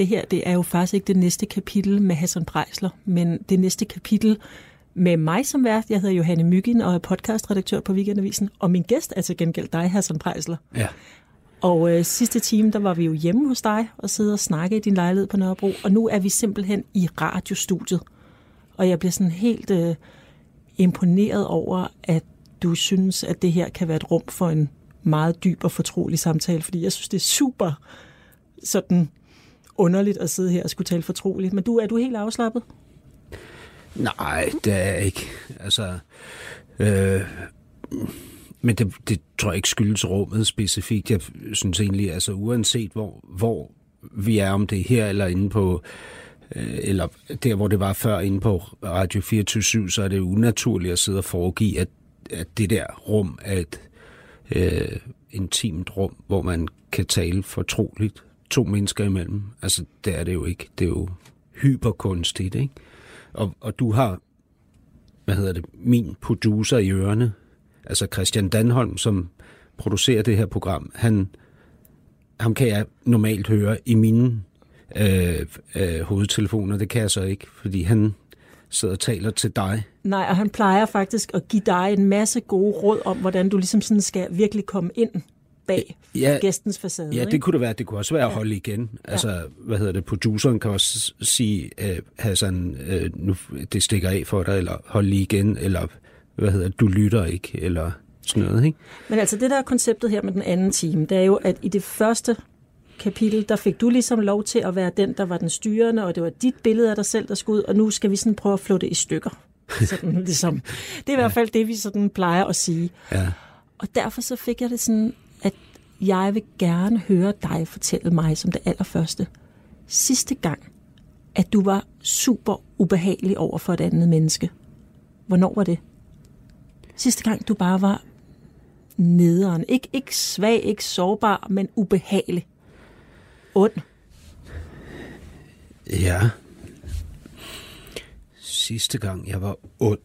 Det her det er jo faktisk ikke det næste kapitel med Hassan Prejsler, men det næste kapitel med mig som vært. Jeg hedder Johanne Myggen og er podcastredaktør på Weekendavisen, og min gæst er til gengæld dig, Hassan Prejsler. Ja. Og øh, sidste time, der var vi jo hjemme hos dig og sidde og snakke i din lejlighed på Nørrebro, og nu er vi simpelthen i radiostudiet. Og jeg bliver sådan helt øh, imponeret over, at du synes, at det her kan være et rum for en meget dyb og fortrolig samtale, fordi jeg synes, det er super sådan underligt at sidde her og skulle tale fortroligt. Men du, er du helt afslappet? Nej, det er jeg ikke. Altså, øh, men det, det tror jeg ikke skyldes rummet specifikt. Jeg synes egentlig, altså uanset hvor, hvor vi er, om det er her eller inde på, øh, eller der hvor det var før inde på Radio 24 så er det unaturligt at sidde og foregive, at, at det der rum er et øh, intimt rum, hvor man kan tale fortroligt to mennesker imellem. Altså, det er det jo ikke. Det er jo hyperkunstigt, ikke? Og, og du har, hvad hedder det, min producer i ørerne, altså Christian Danholm, som producerer det her program, han, ham kan jeg normalt høre i mine øh, øh, hovedtelefoner. Det kan jeg så ikke, fordi han sidder og taler til dig. Nej, og han plejer faktisk at give dig en masse gode råd om, hvordan du ligesom sådan skal virkelig komme ind bag ja, gæstens facade. Ja, det kunne det være. Det kunne også være at holde igen. Altså, ja. hvad hedder det? Produceren kan også sige, uh, Hassan, uh, nu, det stikker af for dig, eller hold lige igen, eller hvad hedder det, du lytter ikke, eller sådan noget, ikke? Men altså, det der er konceptet her med den anden time, det er jo, at i det første kapitel, der fik du ligesom lov til at være den, der var den styrende, og det var dit billede af dig selv, der skulle ud, og nu skal vi sådan prøve at flå det i stykker. Sådan, ligesom. Det er i hvert fald det, vi sådan plejer at sige. Ja. Og derfor så fik jeg det sådan, at jeg vil gerne høre dig fortælle mig som det allerførste. Sidste gang, at du var super ubehagelig over for et andet menneske. Hvornår var det? Sidste gang, du bare var nederen. Ikke, ikke svag, ikke sårbar, men ubehagelig. Und. Ja. Sidste gang, jeg var ond.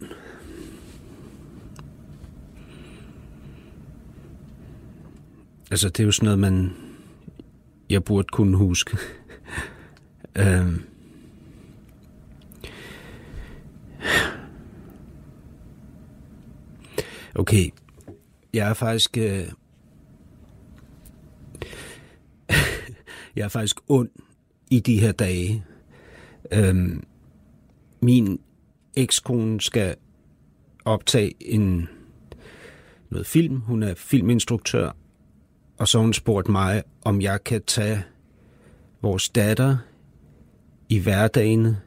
Altså, det er jo sådan noget, man... Jeg burde kunne huske. øhm. Okay, jeg er faktisk... Øh... jeg er faktisk ond i de her dage. Øhm. Min ekskone skal optage en noget film. Hun er filminstruktør, og så hun spurgte mig, om jeg kan tage vores datter i hverdagen,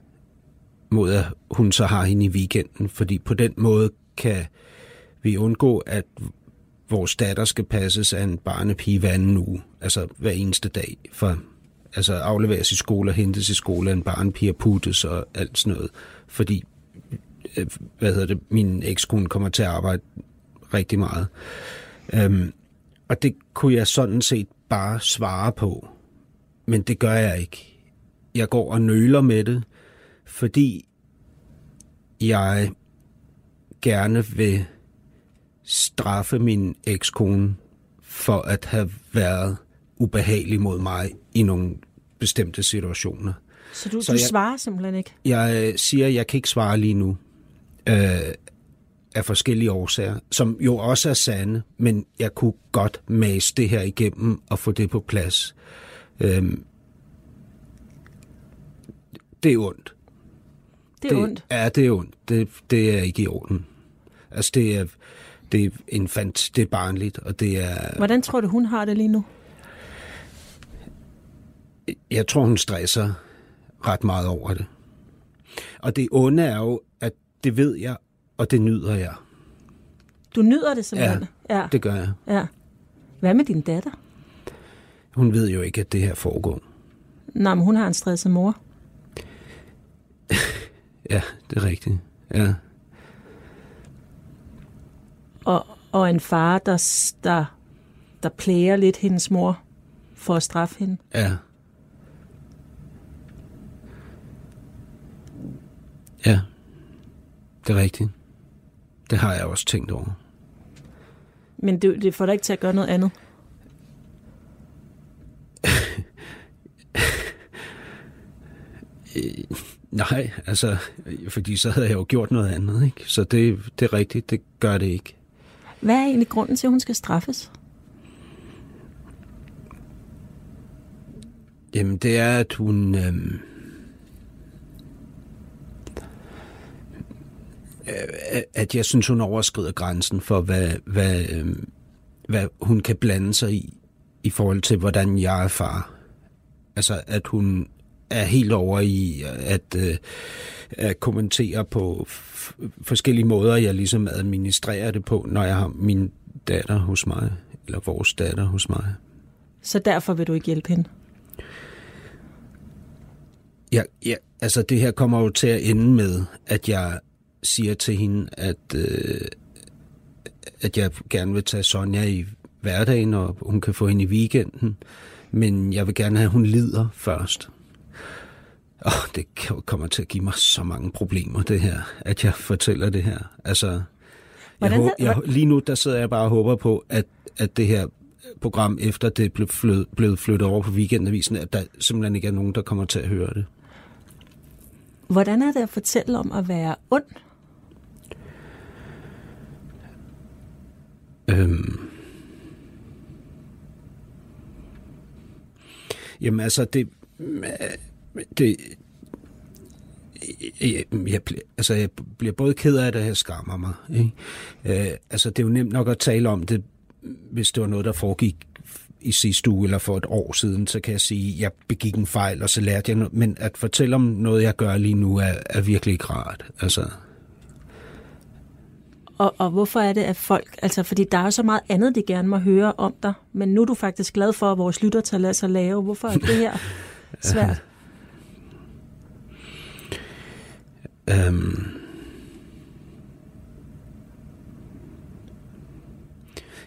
mod at hun så har hende i weekenden. Fordi på den måde kan vi undgå, at vores datter skal passes af en barnepige hver anden uge. Altså hver eneste dag. For altså afleveres i skole og hentes i skole af en barnepige og puttes og alt sådan noget. Fordi, øh, hvad hedder det, min ekskone kommer til at arbejde rigtig meget. Øhm, og det kunne jeg sådan set bare svare på. Men det gør jeg ikke. Jeg går og nøler med det, fordi jeg gerne vil straffe min ekskone for at have været ubehagelig mod mig i nogle bestemte situationer. Så du, Så du jeg, svarer simpelthen ikke? Jeg siger, at jeg kan ikke svare lige nu. Øh, af forskellige årsager, som jo også er sande, men jeg kunne godt mase det her igennem og få det på plads. Øhm, det er ondt. Det er det, ondt? Ja, det er ondt. Det, det er ikke i orden. Altså, det er, det er infant, det er barnligt, og det er... Hvordan tror du, hun har det lige nu? Jeg tror, hun stresser ret meget over det. Og det onde er jo, at det ved jeg, og det nyder jeg. Du nyder det simpelthen? Ja, ja. det gør jeg. Ja. Hvad med din datter? Hun ved jo ikke, at det her foregår. Nej, men hun har en stresset mor. Ja, det er rigtigt. Ja. Og, og en far, der, der, der plæger lidt hendes mor for at straffe hende. Ja. Ja, det er rigtigt. Det har jeg også tænkt over. Men det, det får dig ikke til at gøre noget andet. Nej, altså, fordi så havde jeg jo gjort noget andet, ikke? Så det, det er rigtigt, det gør det ikke. Hvad er egentlig grunden til, at hun skal straffes? Jamen, det er, at hun... Øhm, øh, at jeg synes, hun overskrider grænsen for, hvad, hvad, øhm, hvad hun kan blande sig i, i forhold til, hvordan jeg er far. Altså, at hun er helt over i at, øh, at kommentere på forskellige måder, jeg ligesom administrerer det på, når jeg har min datter hos mig, eller vores datter hos mig. Så derfor vil du ikke hjælpe hende. Ja, ja, altså det her kommer jo til at ende med, at jeg siger til hende, at, øh, at jeg gerne vil tage Sonja i hverdagen, og hun kan få hende i weekenden. Men jeg vil gerne have, at hun lider først. Og det kommer til at give mig så mange problemer, det her, at jeg fortæller det her. Altså, jeg, Hvordan havde- jeg, lige nu der sidder jeg bare og håber på, at, at det her program, efter det blev flyttet, blevet flyttet over på weekendavisen, at der simpelthen ikke er nogen, der kommer til at høre det. Hvordan er det at fortælle om at være ond? Øhm. Jamen altså, det... det jeg, jeg, altså, jeg bliver både ked af det, og jeg skammer mig. Ikke? Øh, altså, det er jo nemt nok at tale om det, hvis det var noget, der foregik i sidste uge eller for et år siden, så kan jeg sige, at jeg begik en fejl, og så lærte jeg noget. Men at fortælle om noget, jeg gør lige nu, er, er virkelig ikke rart. Altså, og, og hvorfor er det, at folk... Altså, fordi der er jo så meget andet, de gerne må høre om dig. Men nu er du faktisk glad for, at vores lyttertal er så lave. Hvorfor er det her svært? Øhm.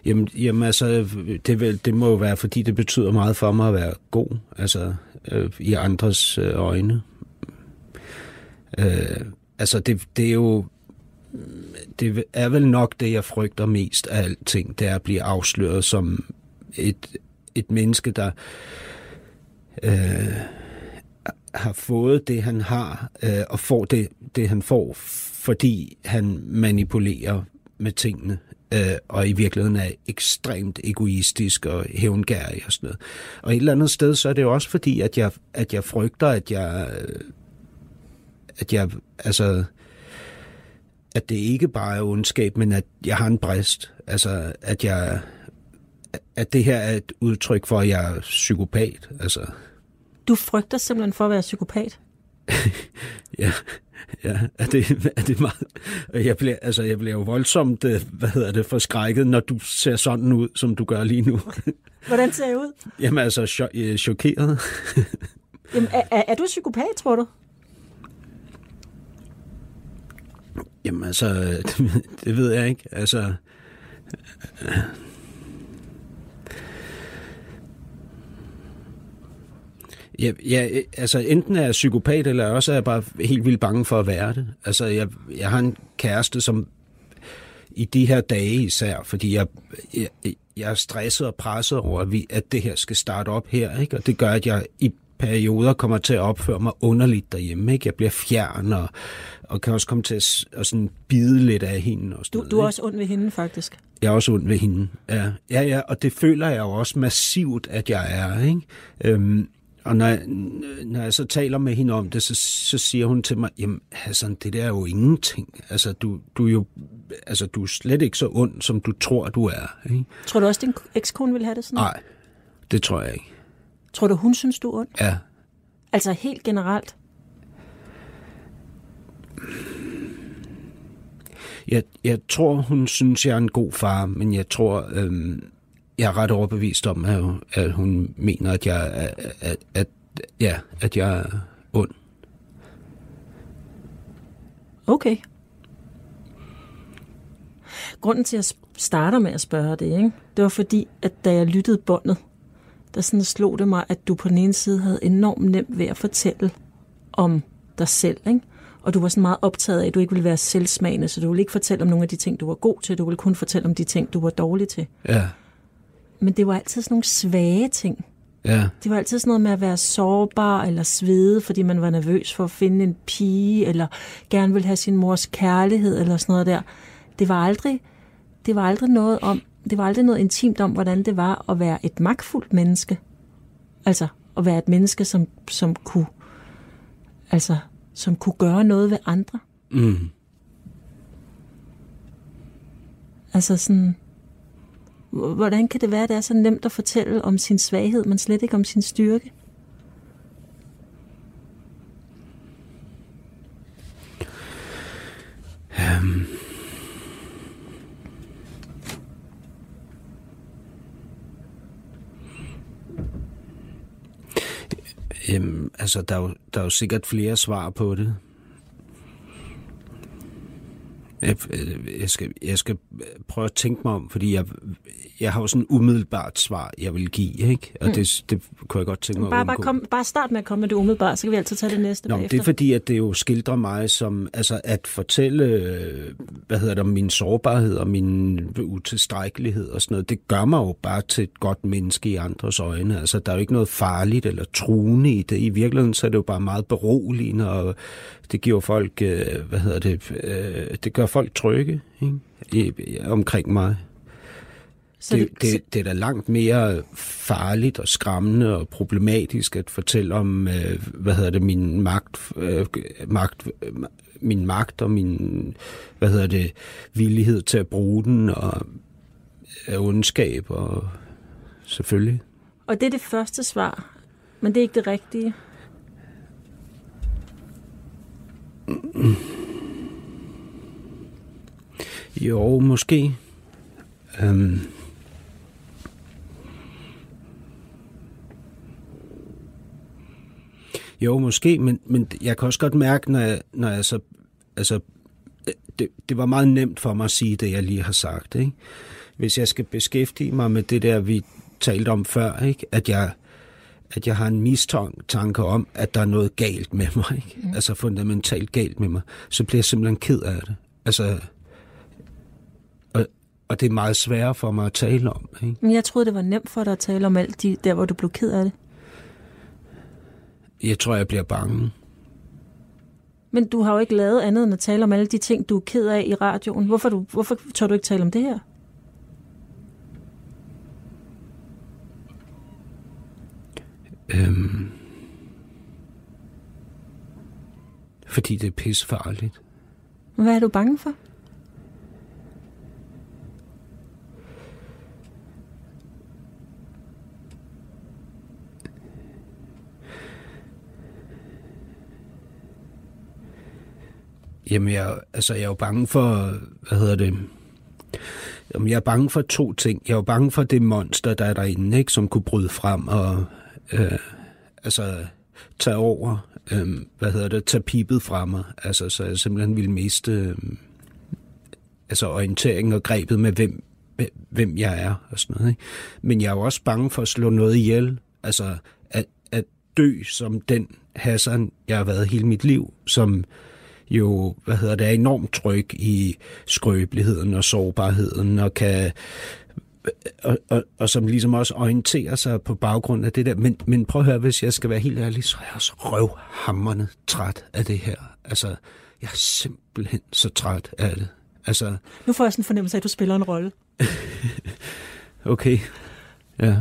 Jamen, jamen altså, det, vil, det må jo være, fordi det betyder meget for mig at være god, altså øh, i andres øh, øjne. Øh, altså, det, det er jo, det er vel nok det, jeg frygter mest af alting, det er at blive afsløret som et, et menneske, der øh, har fået det, han har, øh, og får det, det, han får, fordi han manipulerer med tingene, øh, og i virkeligheden er ekstremt egoistisk og hævngærig og sådan noget. Og et eller andet sted, så er det jo også fordi, at jeg, at jeg frygter, at jeg, øh, at jeg, altså, at det ikke bare er ondskab, men at jeg har en brist. Altså, at jeg, at det her er et udtryk for, at jeg er psykopat. Altså, Du frygter simpelthen for at være psykopat. Ja, ja er, det, er det meget... Jeg bliver, altså, jeg bliver jo voldsomt, øh, hvad hedder det, forskrækket, når du ser sådan ud, som du gør lige nu. Hvordan ser jeg ud? Jamen altså, cho- øh, chokeret. Jamen, er, er, er du psykopat, tror du? Jamen altså, det, det ved jeg ikke. Altså, Ja, ja, altså enten er jeg psykopat, eller også er jeg bare helt vildt bange for at være det. Altså, jeg, jeg har en kæreste, som i de her dage især, fordi jeg, jeg, jeg er stresset og presset over, at, vi, at det her skal starte op her, ikke? og det gør, at jeg i perioder kommer til at opføre mig underligt derhjemme. Ikke? Jeg bliver fjern, og, og kan også komme til at, at sådan bide lidt af hende. Og sådan Du, noget, du er ikke? også ond ved hende, faktisk. Jeg er også ond ved hende. Ja, ja, ja og det føler jeg jo også massivt, at jeg er. Ikke? Øhm, og når jeg, når jeg så taler med hende om det, så, så siger hun til mig, jamen Hassan, det der er jo ingenting. Altså, du, du er jo altså, du er slet ikke så ond, som du tror, du er. Ikke? Tror du også, din ekskone vil have det sådan? Nej, det tror jeg ikke. Tror du, hun synes, du er ond? Ja, Altså helt generelt? jeg, jeg tror, hun synes, jeg er en god far, men jeg tror, øhm, jeg er ret overbevist om, at, at hun mener, at jeg, at, at, at, ja, at jeg er ond. Okay. Grunden til, at jeg starter med at spørge det, ikke? det var fordi, at da jeg lyttede båndet, der sådan slog det mig, at du på den ene side havde enormt nemt ved at fortælle om dig selv, ikke? og du var sådan meget optaget af, at du ikke ville være selvsmagende, så du ville ikke fortælle om nogle af de ting, du var god til, du ville kun fortælle om de ting, du var dårlig til. Ja, Men det var altid sådan nogle svage ting. ja, Det var altid sådan noget med at være sårbar eller svede, fordi man var nervøs for at finde en pige, eller gerne ville have sin mors kærlighed, eller sådan noget der. Det var aldrig, det var aldrig noget om, det var aldrig noget intimt om, hvordan det var at være et magtfuldt menneske. Altså, at være et menneske, som, som kunne, altså, som kunne gøre noget ved andre. mm. Altså sådan, hvordan kan det være, at det er så nemt at fortælle om sin svaghed, men slet ikke om sin styrke? Øhm, altså, der er, jo, der er jo sikkert flere svar på det. Jeg, jeg, skal, jeg skal prøve at tænke mig om, fordi jeg, jeg har jo sådan et umiddelbart svar, jeg vil give, ikke? Og det, det kunne jeg godt tænke mig Bare, at bare, kom, bare start med at komme med det umiddelbart, så kan vi altid tage det næste Nå, bagefter. det er fordi, at det jo skildrer mig som, altså at fortælle, hvad hedder det, min sårbarhed og min utilstrækkelighed og sådan noget, det gør mig jo bare til et godt menneske i andres øjne. Altså, der er jo ikke noget farligt eller truende i det. I virkeligheden, så er det jo bare meget beroligende, og det giver folk, øh, hvad hedder det, øh, det gør folk trygge, ikke? I, i, omkring mig. så det, det, det er da langt mere farligt og skræmmende og problematisk at fortælle om, øh, hvad hedder det, min magt, øh, magt, øh, min magt og min, hvad hedder det, villighed til at bruge den og øh, ondskab og selvfølgelig. Og det er det første svar, men det er ikke det rigtige. Jo, måske. Øhm. Jo, måske, men, men jeg kan også godt mærke, når jeg, når jeg så... Altså, det, det var meget nemt for mig at sige det, jeg lige har sagt. Ikke? Hvis jeg skal beskæftige mig med det der, vi talte om før, ikke? At, jeg, at jeg har en mistanke om, at der er noget galt med mig, ikke? Mm. altså fundamentalt galt med mig, så bliver jeg simpelthen ked af det. Altså, og, og det er meget sværere for mig at tale om. Ikke? Men jeg troede, det var nemt for dig at tale om alt de, der, hvor du blev ked af det. Jeg tror, jeg bliver bange. Men du har jo ikke lavet andet end at tale om alle de ting, du er ked af i radioen. Hvorfor, du, hvorfor tør du ikke tale om det her? Øhm, fordi det er pissefarligt. Hvad er du bange for? Jamen, jeg, altså, jeg er jo bange for, hvad hedder det, Jamen, jeg er bange for to ting. Jeg er jo bange for det monster, der er derinde, ikke, som kunne bryde frem og øh, altså, tage over, øh, hvad hedder det, tage pipet fra mig. Altså, så jeg simpelthen ville miste øh, altså, orienteringen og grebet med, hvem, hvem jeg er og sådan noget. Ikke? Men jeg er jo også bange for at slå noget ihjel. Altså, at, at dø som den Hassan, jeg har været hele mit liv, som jo, hvad hedder det, er enormt tryg i skrøbeligheden og sårbarheden, og kan og, og, og som ligesom også orienterer sig på baggrund af det der. Men, men prøv at høre, hvis jeg skal være helt ærlig, så er jeg også røvhammerne træt af det her. Altså, jeg er simpelthen så træt af det. Altså, Nu får jeg sådan en fornemmelse af, at du spiller en rolle. okay. Ja.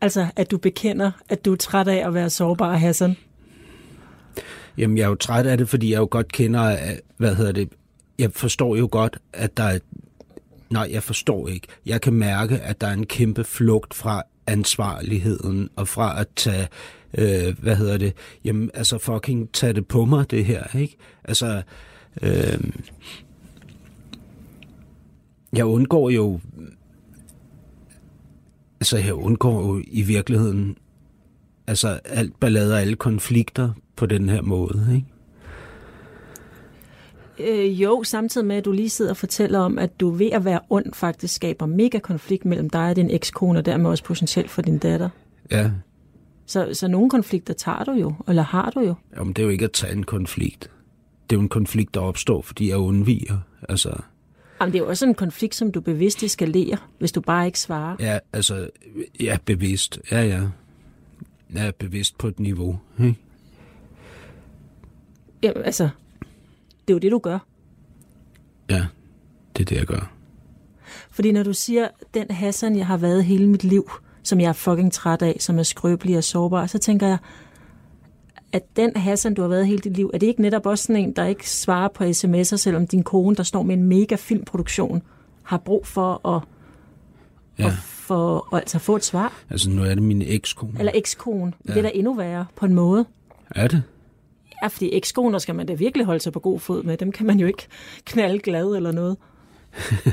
Altså, at du bekender, at du er træt af at være sårbar, Hassan. Jamen, jeg er jo træt af det, fordi jeg jo godt kender, hvad hedder det, jeg forstår jo godt, at der er, nej, jeg forstår ikke. Jeg kan mærke, at der er en kæmpe flugt fra ansvarligheden, og fra at tage, øh, hvad hedder det, jamen, altså fucking tage det på mig, det her, ikke? Altså, øh, jeg undgår jo, altså jeg undgår jo i virkeligheden, altså alt ballade og alle konflikter på den her måde, ikke? Øh, jo, samtidig med, at du lige sidder og fortæller om, at du ved at være ond faktisk skaber mega konflikt mellem dig og din ekskone, og dermed også potentielt for din datter. Ja, Så, så nogle konflikter tager du jo, eller har du jo. Jamen, det er jo ikke at tage en konflikt. Det er jo en konflikt, der opstår, fordi jeg undviger. Altså, Jamen, det er jo også en konflikt, som du bevidst eskalerer, hvis du bare ikke svarer. ja, altså, ja, bevidst. Ja, ja. Jeg er bevidst på et niveau. Ikke? Jamen, altså, det er jo det, du gør. Ja, det er det, jeg gør. Fordi når du siger, den Hassan, jeg har været hele mit liv, som jeg er fucking træt af, som er skrøbelig og sårbar, så tænker jeg, at den Hassan, du har været hele dit liv, er det ikke netop også sådan en, der ikke svarer på sms'er, selvom din kone, der står med en mega filmproduktion, har brug for at, Ja, at for, at, altså få et svar? altså nu er det min ekskone. Eller ekskone. Ja. Det er da endnu værre på en måde. Er det? Ja, fordi ekskoner skal man da virkelig holde sig på god fod med. Dem kan man jo ikke knalde glad eller noget.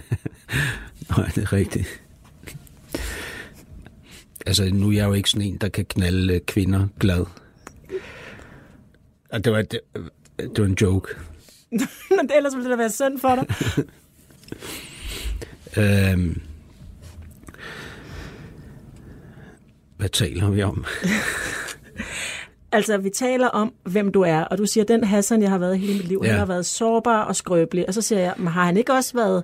Nej, det er rigtigt. Altså, nu er jeg jo ikke sådan en, der kan knalde øh, kvinder glad. Og det var, det, det var en joke. Men ellers ville det da være synd for dig. Øhm, hvad taler vi om? Altså, vi taler om, hvem du er, og du siger, den Hassan, jeg har været hele mit liv, ja. Han har været sårbar og skrøbelig. Og så siger jeg, men har han ikke også været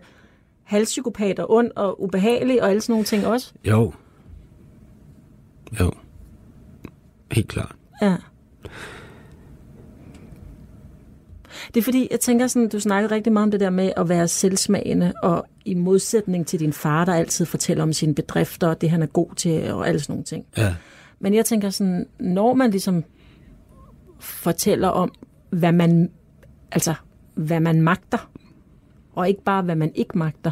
halspsykopat og ond og ubehagelig og alle sådan nogle ting også? Jo. Jo. Helt klart. Ja. Det er fordi, jeg tænker sådan, du snakkede rigtig meget om det der med at være selvsmagende, og i modsætning til din far, der altid fortæller om sine bedrifter, og det han er god til, og alle sådan nogle ting. Ja. Men jeg tænker sådan, når man ligesom fortæller om, hvad man, altså, hvad man magter, og ikke bare, hvad man ikke magter,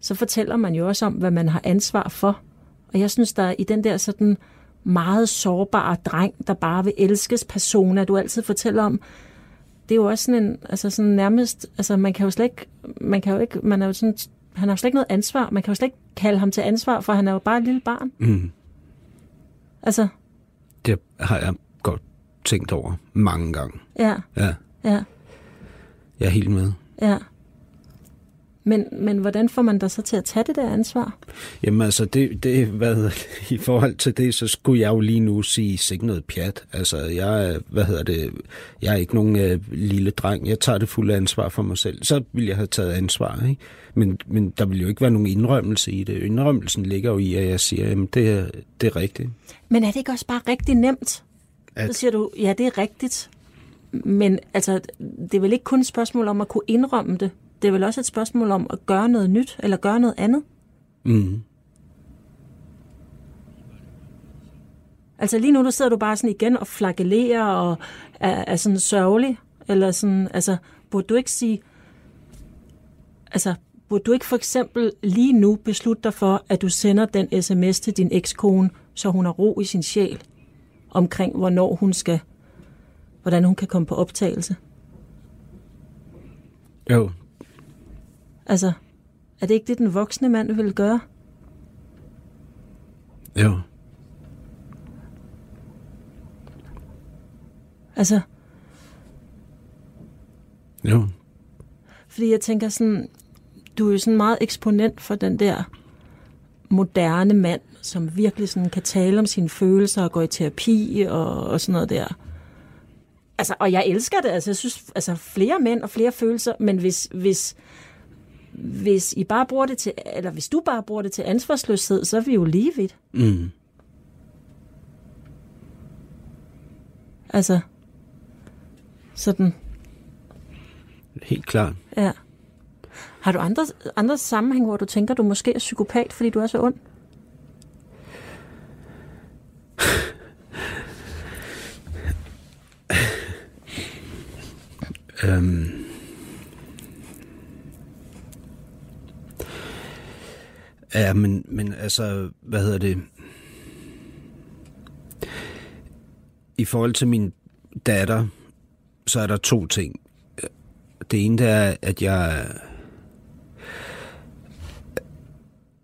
så fortæller man jo også om, hvad man har ansvar for. Og jeg synes, der er i den der sådan meget sårbare dreng, der bare vil elskes persona, du altid fortæller om, det er jo også sådan en, altså sådan nærmest, altså man kan jo slet ikke, man kan jo ikke, man er jo sådan, han har jo slet ikke noget ansvar, man kan jo slet ikke kalde ham til ansvar, for han er jo bare et lille barn. Mm. Altså, Det har jeg tænkt over mange gange. ja, Ja, ja. jeg er helt med. Ja. Men, men hvordan får man dig så til at tage det der ansvar? Jamen altså, det, det, hvad i forhold til det, så skulle jeg jo lige nu sige sikke noget pjat. Altså, jeg, er- hvad hedder det, jeg er ikke nogen øh, lille dreng. Jeg tager det fulde ansvar for mig selv. Så ville jeg have taget ansvar, ikke? Men, men der vil jo ikke være nogen indrømmelse i det. Indrømmelsen ligger jo i, at jeg siger, jamen det er, det er rigtigt. Men er det ikke også bare rigtig nemt? At- Så siger du, ja, det er rigtigt. Men altså, det er vel ikke kun et spørgsmål om at kunne indrømme det. Det er vel også et spørgsmål om at gøre noget nyt, eller gøre noget andet. Mm. Altså lige nu, der sidder du bare sådan igen og flagellerer og er, er sådan sørgelig. Eller sådan, altså, burde du ikke sige... Altså, burde du ikke for eksempel lige nu beslutte dig for, at du sender den sms til din ekskone, så hun har ro i sin sjæl omkring, hvornår hun skal... Hvordan hun kan komme på optagelse. Jo, Altså, er det ikke det, den voksne mand vil gøre? jo. Altså, Jo, Fordi jeg tænker sådan, du er jo sådan meget eksponent for den der moderne mand, som virkelig sådan kan tale om sine følelser og gå i terapi og, og sådan noget der. Altså, og jeg elsker det. Altså, jeg synes, altså flere mænd og flere følelser, men hvis, hvis, hvis I bare bruger det til, eller hvis du bare bruger det til ansvarsløshed, så er vi jo lige vidt. mm. Altså, sådan, helt klart. ja. Har du andre, andre sammenhæng, hvor du tænker, du måske er psykopat, fordi du er så ond? Øhm. Ja, men, men altså, hvad hedder det? I forhold til min datter, så er der to ting. Det ene det er, at jeg...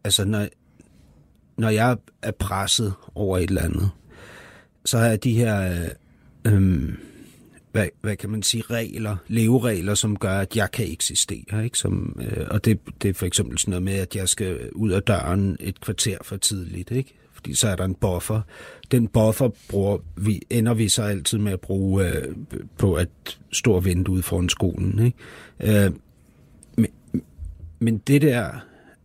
Altså, når, når jeg er presset over et eller andet, så har jeg de her... Øh, øhm, hvad, hvad kan man sige, regler, leveregler, som gør, at jeg kan eksistere. Ikke? Som, øh, og det, det er for eksempel sådan noget med, at jeg skal ud af døren et kvarter for tidligt. Ikke? Fordi så er der en buffer. Den buffer bruger vi, ender vi så altid med at bruge øh, på at stå og vente ude foran skolen. Ikke? Øh, men, men det der,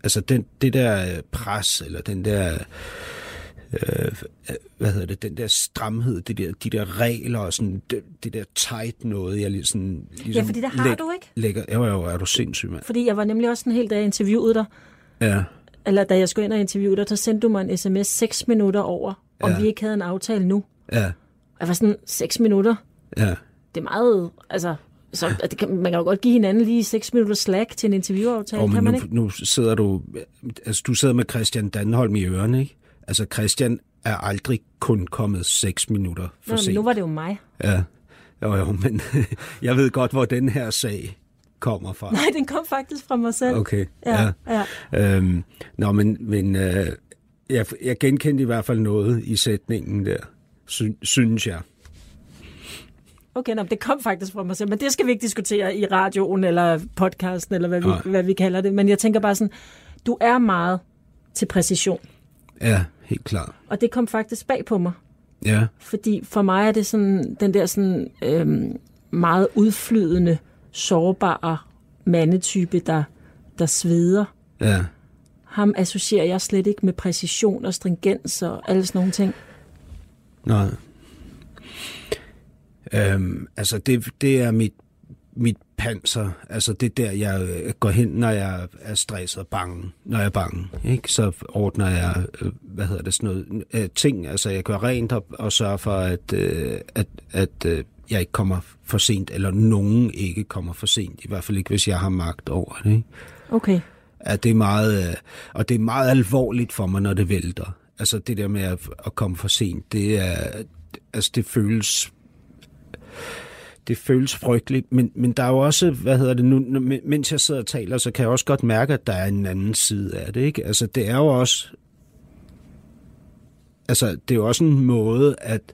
altså den, det der øh, pres, eller den der øh, hvad hedder det, den der stramhed, det der, de der regler og sådan, det, det der tight noget, jeg sådan, ligesom Ja, fordi det har læg, du ikke. Lægger, jo, jo, er du sindssyg, mand. Fordi jeg var nemlig også en hel dag interviewet dig, Ja, eller da jeg skulle ind og interviewe dig, så sendte du mig en sms 6 minutter over, om Ja. vi ikke havde en aftale nu. ja, jeg var sådan, 6 minutter, ja. det er meget, altså, så, at det kan, man kan jo godt give hinanden lige 6 minutter slack til en interviewaftale, Og kan man nu, ikke? nu sidder du, altså du sidder med Christian Danholm i ørerne, ikke? Altså Christian er aldrig kun kommet 6 minutter for Nå, sent. men nu var det jo mig. Ja, jo, jo, men jeg ved godt, hvor den her sag kommer fra. Nej, den kom faktisk fra mig selv. Okay, Ja, ja. ja. Øhm, nå, men, men øh, jeg, jeg genkendte i hvert fald noget i sætningen der, sy, synes jeg. Okay, nå, det kom faktisk fra mig selv, men det skal vi ikke diskutere i radioen eller podcasten, eller hvad vi, Nej. hvad vi kalder det. Men jeg tænker bare sådan, du er meget til præcision, Ja, helt klart. og det kom faktisk bag på mig. Ja, Fordi for mig er det sådan, den der sådan, øhm, meget udflydende, sårbare mandetype, der, der sveder. ja. Ham associerer jeg slet ikke med præcision og stringens og alle sådan nogle ting. Nej. Øhm, altså, det, det er mit, mit panser. Altså, det er der, jeg øh, går hen, når jeg er stresset og bange. Når jeg er bange, ikke? Så ordner jeg, øh, hvad hedder det, sådan noget, øh, ting. Altså, jeg gør rent op og sørger for, at, øh, at, at øh, jeg ikke kommer for sent, eller nogen ikke kommer for sent. I hvert fald ikke, hvis jeg har magt over det, ikke? Okay. at det er meget, og det er meget alvorligt for mig, når det vælter. Altså det der med at, at komme for sent, det er, altså det føles, det føles frygteligt, men, men der er jo også, hvad hedder det nu, mens jeg sidder og taler, så kan jeg også godt mærke, at der er en anden side af det, ikke? Altså det er jo også, altså det er jo også en måde at,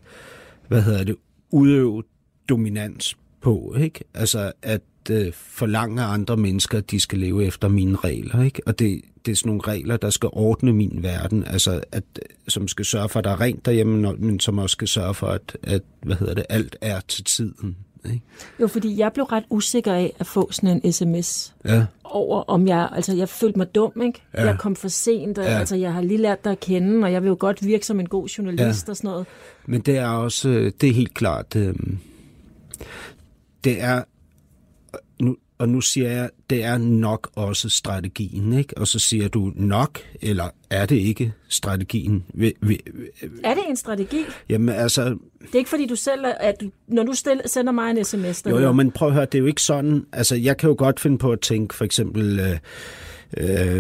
hvad hedder det, udøve dominans på, ikke? Altså at øh, forlange af andre mennesker, at de skal leve efter mine regler, ikke? Og det, det er sådan nogle regler, der skal ordne min verden, altså at, som skal sørge for, at der er rent derhjemme, men som også skal sørge for, at, at hvad hedder det, alt er til tiden, ikke? Jo, fordi jeg blev ret usikker af at få sådan en sms Ja, over, om jeg, altså jeg følte mig dum, ikke? Ja. Jeg kom for sent, og, Ja. altså jeg har lige lært dig at kende, og jeg vil jo godt virke som en god journalist Ja. ja. og sådan noget. men det er også, øh, det er helt klart, øh, det er, nu, og nu siger jeg, det er nok også strategien, ikke? Og så siger du nok, eller er det ikke strategien? Vi, vi, Er det en strategi? jamen altså, Det er ikke fordi du selv, at du, når du stil, sender mig en sms, der Jo, jo, men prøv at høre, det er jo ikke sådan. Altså, jeg kan jo godt finde på at tænke, for eksempel, øh, øh,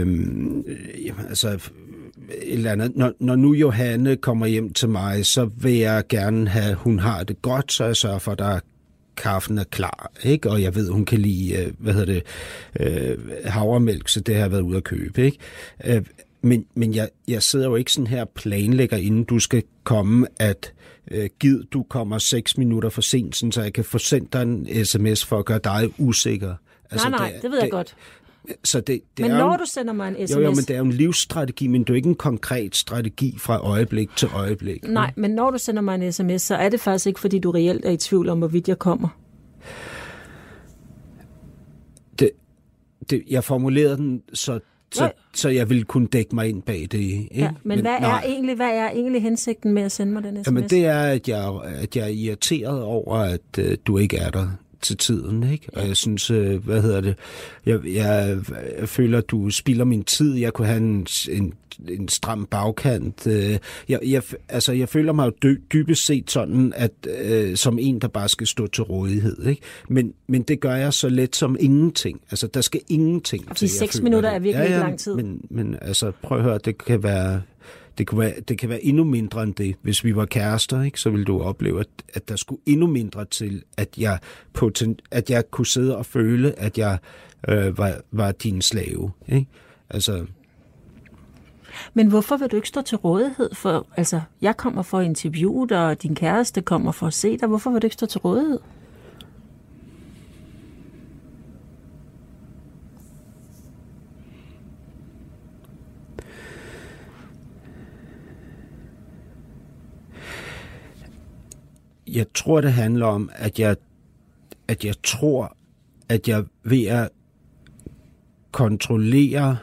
jamen, altså, et eller andet. Når, når nu Johanne kommer hjem til mig, så vil jeg gerne have, hun har det godt, så jeg sørger for, at der er kaffen er klar, ikke? Og jeg ved, hun kan lide, øh, hvad hedder det, øh, havremælk, så det har jeg været ude at købe, ikke? Øh, men men jeg, jeg sidder jo ikke sådan her og planlægger, inden du skal komme, at øh, gid du kommer seks minutter for sent, sådan, så jeg kan få sendt dig en sms for at gøre dig usikker. Nej, nej, det, det ved jeg godt. Så det, det Men er når jo, du sender mig en sms... jo, jo, men det er jo en livsstrategi, men det er jo ikke en konkret strategi fra øjeblik til øjeblik. Nej, men når du sender mig en sms, så er det faktisk ikke, fordi du reelt er i tvivl om, hvorvidt jeg kommer. det, det, jeg formulerede den, så, så, så jeg ville kunne dække mig ind bag det. Ikke? Ja, men, men hvad, er egentlig, hvad er egentlig hensigten med at sende mig den sms? Jamen det er, at jeg, at jeg er irriteret over, at øh, du ikke er der til tiden, ikke? Og jeg synes, øh, hvad hedder det, jeg, jeg, jeg føler, at du spilder min tid. Jeg kunne have en, en, en stram bagkant. Øh, jeg, jeg, altså, jeg føler mig jo dy, dybest set sådan, at øh, som en, der bare skal stå til rådighed, ikke? Men, men det gør jeg så let som ingenting. Altså, der skal ingenting Fordi til. jeg seks minutter er virkelig ikke lang tid. Men, men altså, prøv at høre, det kan være... Det kunne være, det kan være endnu mindre end det. Hvis vi var kærester, ikke, så ville du opleve, at, at der skulle endnu mindre til, at jeg, poten, at jeg kunne sidde og føle, at jeg øh, var, var din slave. Ikke? Altså, Men hvorfor vil du ikke stå til rådighed for... Altså, jeg kommer for at interviewe dig, og din kæreste kommer for at se dig. Hvorfor vil du ikke stå til rådighed? Jeg tror, det handler om, at jeg, at jeg tror, at jeg ved at kontrollere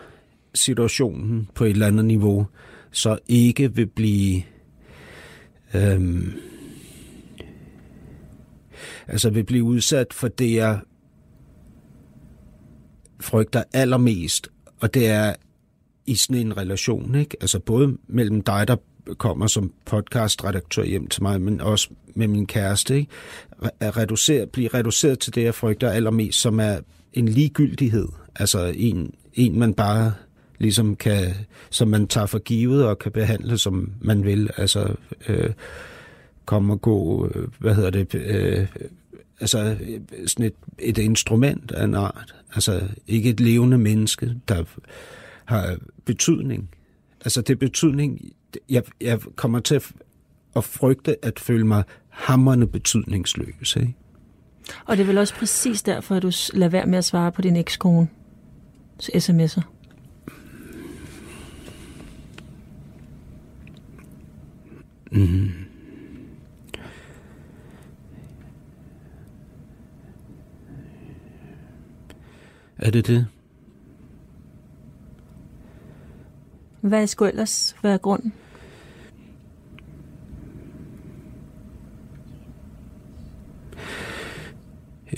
situationen på et eller andet niveau, så ikke vil blive øhm, altså vil blive udsat for det, jeg frygter allermest, og det er i sådan en relation, ikke? Altså både mellem dig, der kommer som podcastredaktør hjem til mig, men også med min kæreste, ikke? At reducere, blive reduceret til det, jeg frygter allermest, som er en ligegyldighed. Altså en, en man bare ligesom kan, som man tager for givet og kan behandle, som man vil. Altså øh, komme og gå, øh, hvad hedder det, øh, altså øh, sådan et, et instrument af en art. Altså ikke et levende menneske, der har betydning. Altså det er betydning, jeg, jeg kommer til at, at frygte at føle mig hammerne betydningsløs. Ikke? Og det er vel også præcis derfor, at du lader være med at svare på din ekskone sms'er? Mm. Er det det? Hvad skulle ellers være grunden?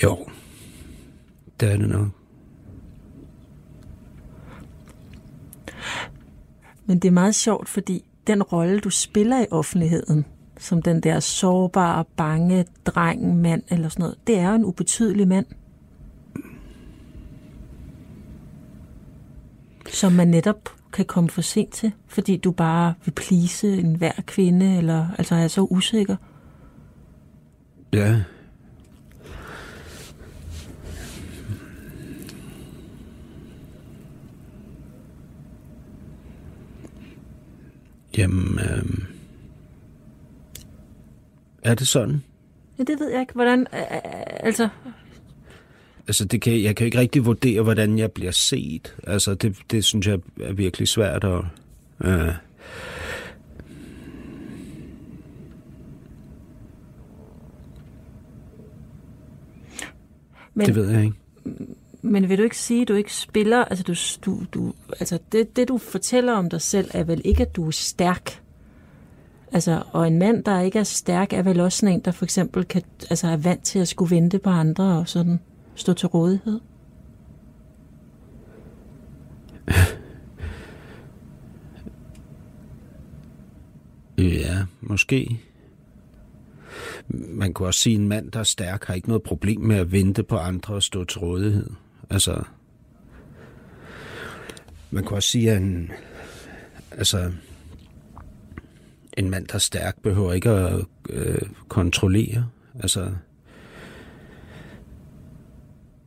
Jo, det er det nok. Men det er meget sjovt, fordi den rolle, du spiller i offentligheden, som den der sårbare, bange dreng, mand eller sådan noget, det er jo en ubetydelig mand. Som man netop kan komme for sent til, fordi du bare vil plise en hver kvinde, eller altså er så usikker. Ja. Jamen, øh, er det sådan? Ja, det ved jeg ikke. Hvordan, altså... Altså, det kan, jeg kan ikke rigtig vurdere, hvordan jeg bliver set. Altså, det, det synes jeg er virkelig svært at... Øh, Men, det ved jeg ikke. Men vil du ikke sige, at du ikke spiller, altså, du, du, du, altså det, det du fortæller om dig selv, er vel ikke, at du er stærk? Altså, og en mand, der ikke er stærk, er vel også sådan en, der for eksempel kan, altså er vant til at skulle vente på andre og sådan stå til rådighed? Ja, måske. Man kunne også sige, at en mand, der er stærk, har ikke noget problem med at vente på andre og stå til rådighed. Altså, man kunne også sige, at en, altså, en mand, der er stærk, behøver ikke at øh, kontrollere. Altså,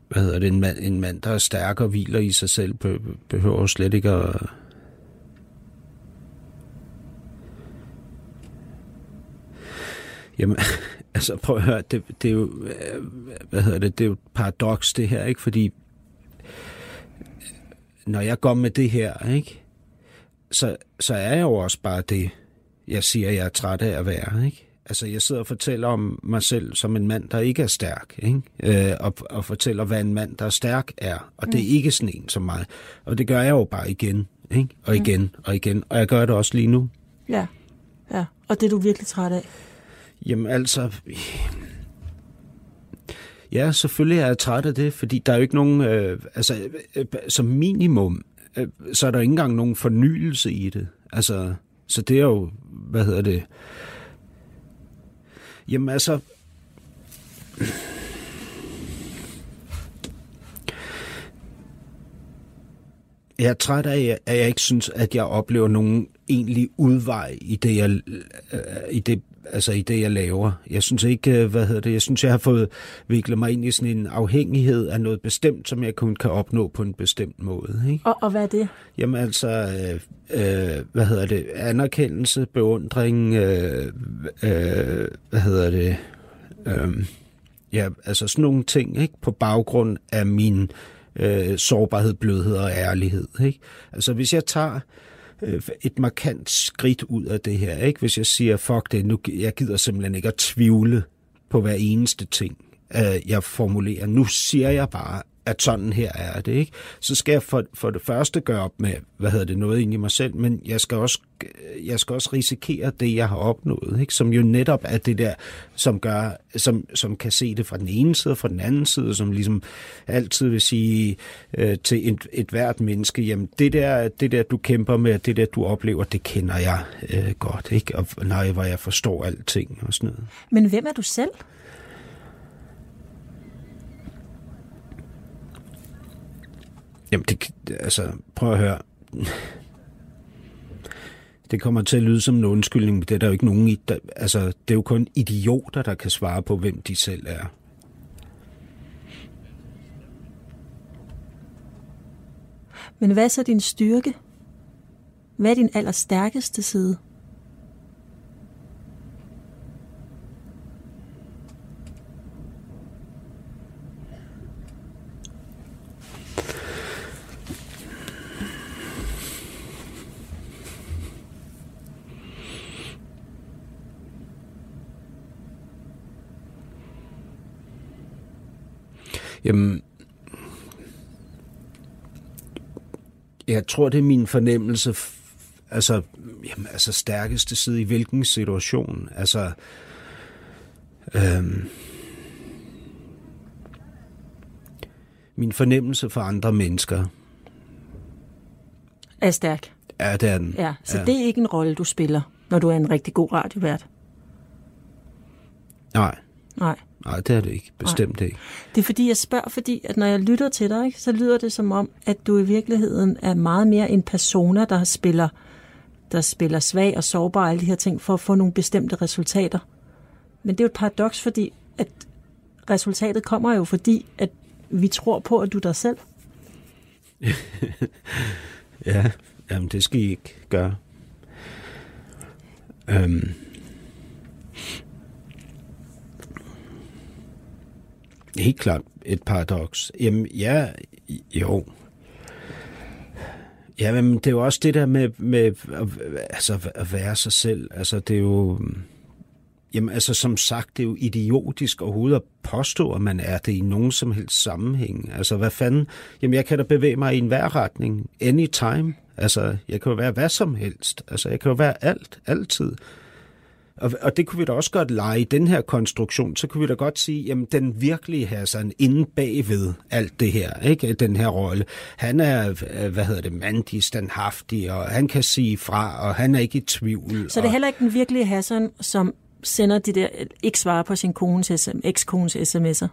hvad hedder det, en mand, en mand, der er stærk og hviler i sig selv, behøver slet ikke at... Jamen, altså prøv at høre, det, det er jo, øh, hvad hedder det, det er jo et paradoks det her, ikke? Fordi når jeg går med det her, ikke? Så, så er jeg jo også bare det, jeg siger, jeg er træt af at være, ikke? Altså, jeg sidder og fortæller om mig selv som en mand, der ikke er stærk, ikke? Øh, og, og fortæller, hvad en mand, der er stærk, er. Og det er mm. ikke sådan en som mig. Og det gør jeg jo bare igen, ikke? Og mm. igen, mm. og igen. Og jeg gør det også lige nu. Ja, ja. Og det er du virkelig træt af? Jamen, altså... Ja, selvfølgelig er jeg træt af det, fordi der er jo ikke nogen... Øh, altså, øh, som minimum, øh, så er der ikke engang nogen fornyelse i det. Altså, så det er jo... Hvad hedder det? Jamen altså... Jeg er træt af, at jeg ikke synes, at jeg oplever nogen egentlig udvej i det, jeg, øh, i det, altså i det, jeg laver. Jeg synes ikke, øh, hvad hedder det, jeg synes, jeg har fået viklet mig ind i sådan en afhængighed af noget bestemt, som jeg kun kan opnå på en bestemt måde. Ikke? Og, og hvad er det? Jamen altså, øh, øh, hvad hedder det, anerkendelse, beundring, øh, øh, hvad hedder det, øh, ja, altså sådan nogle ting, ikke? På baggrund af min øh, sårbarhed, blødhed og ærlighed, ikke? Altså hvis jeg tager Øh, et markant skridt ud af det her. Ikke? Hvis jeg siger, fuck det, nu, jeg gider simpelthen ikke at tvivle på hver eneste ting, øh, jeg formulerer. Nu siger jeg bare, at sådan her er det, ikke? Så skal jeg for, for det første gøre op med, hvad hedder det, noget ind i mig selv, men jeg skal også, jeg skal også risikere det, jeg har opnået, ikke? Som jo netop er det der, som gør, som, som kan se det fra den ene side og fra den anden side, som ligesom altid vil sige øh, til et, et hvert menneske, jamen det der, det der, du kæmper med, det der, du oplever, det kender jeg øh, godt, ikke? Og nej, hvor jeg forstår alting og sådan noget. Men hvem er du selv? Jamen, det, altså, prøv at høre. Det kommer til at lyde som en undskyldning, det er der jo ikke nogen i. Der, altså, det er jo kun idioter, der kan svare på, hvem de selv er. Men hvad er så din styrke? Hvad er din allerstærkeste side? Jamen, jeg tror, det er min fornemmelse, altså, jamen, altså stærkeste side i hvilken situation. Altså, øhm, min fornemmelse for andre mennesker. Er stærk. Ja, det er den. Ja, så ja. det er ikke en rolle, du spiller, når du er en rigtig god radiovært. Nej. Nej. Nej, det er det ikke. Bestemt Nej. ikke. Det er fordi, jeg spørger, fordi at når jeg lytter til dig, ikke, så lyder det som om, at du i virkeligheden er meget mere en persona, der spiller, der spiller svag og sårbar og alle de her ting, for at få nogle bestemte resultater. Men det er jo et paradoks, fordi at resultatet kommer jo fordi, at vi tror på, at du er dig selv. ja, jamen det skal I ikke gøre. Øhm. Helt klart et paradoks. Jamen, ja, jo. Ja, men det er jo også det der med, med altså, at være sig selv. Altså, det er jo... Jamen, altså, som sagt, det er jo idiotisk overhovedet at påstå, at man er det i nogen som helst sammenhæng. Altså, hvad fanden? Jamen, jeg kan da bevæge mig i enhver retning. Anytime. Altså, jeg kan jo være hvad som helst. Altså, jeg kan jo være alt, altid. Og, og det kunne vi da også godt lege i den her konstruktion. Så kunne vi da godt sige, jamen den virkelige Hassan inde bagved alt det her, ikke? den her rolle. Han er, øh, hvad hedder det, mandig, standhaftig, og han kan sige fra, og han er ikke i tvivl. Så det er heller ikke den virkelige Hassan, som sender de der, ikke svarer på sin kones, ekskones sms'er?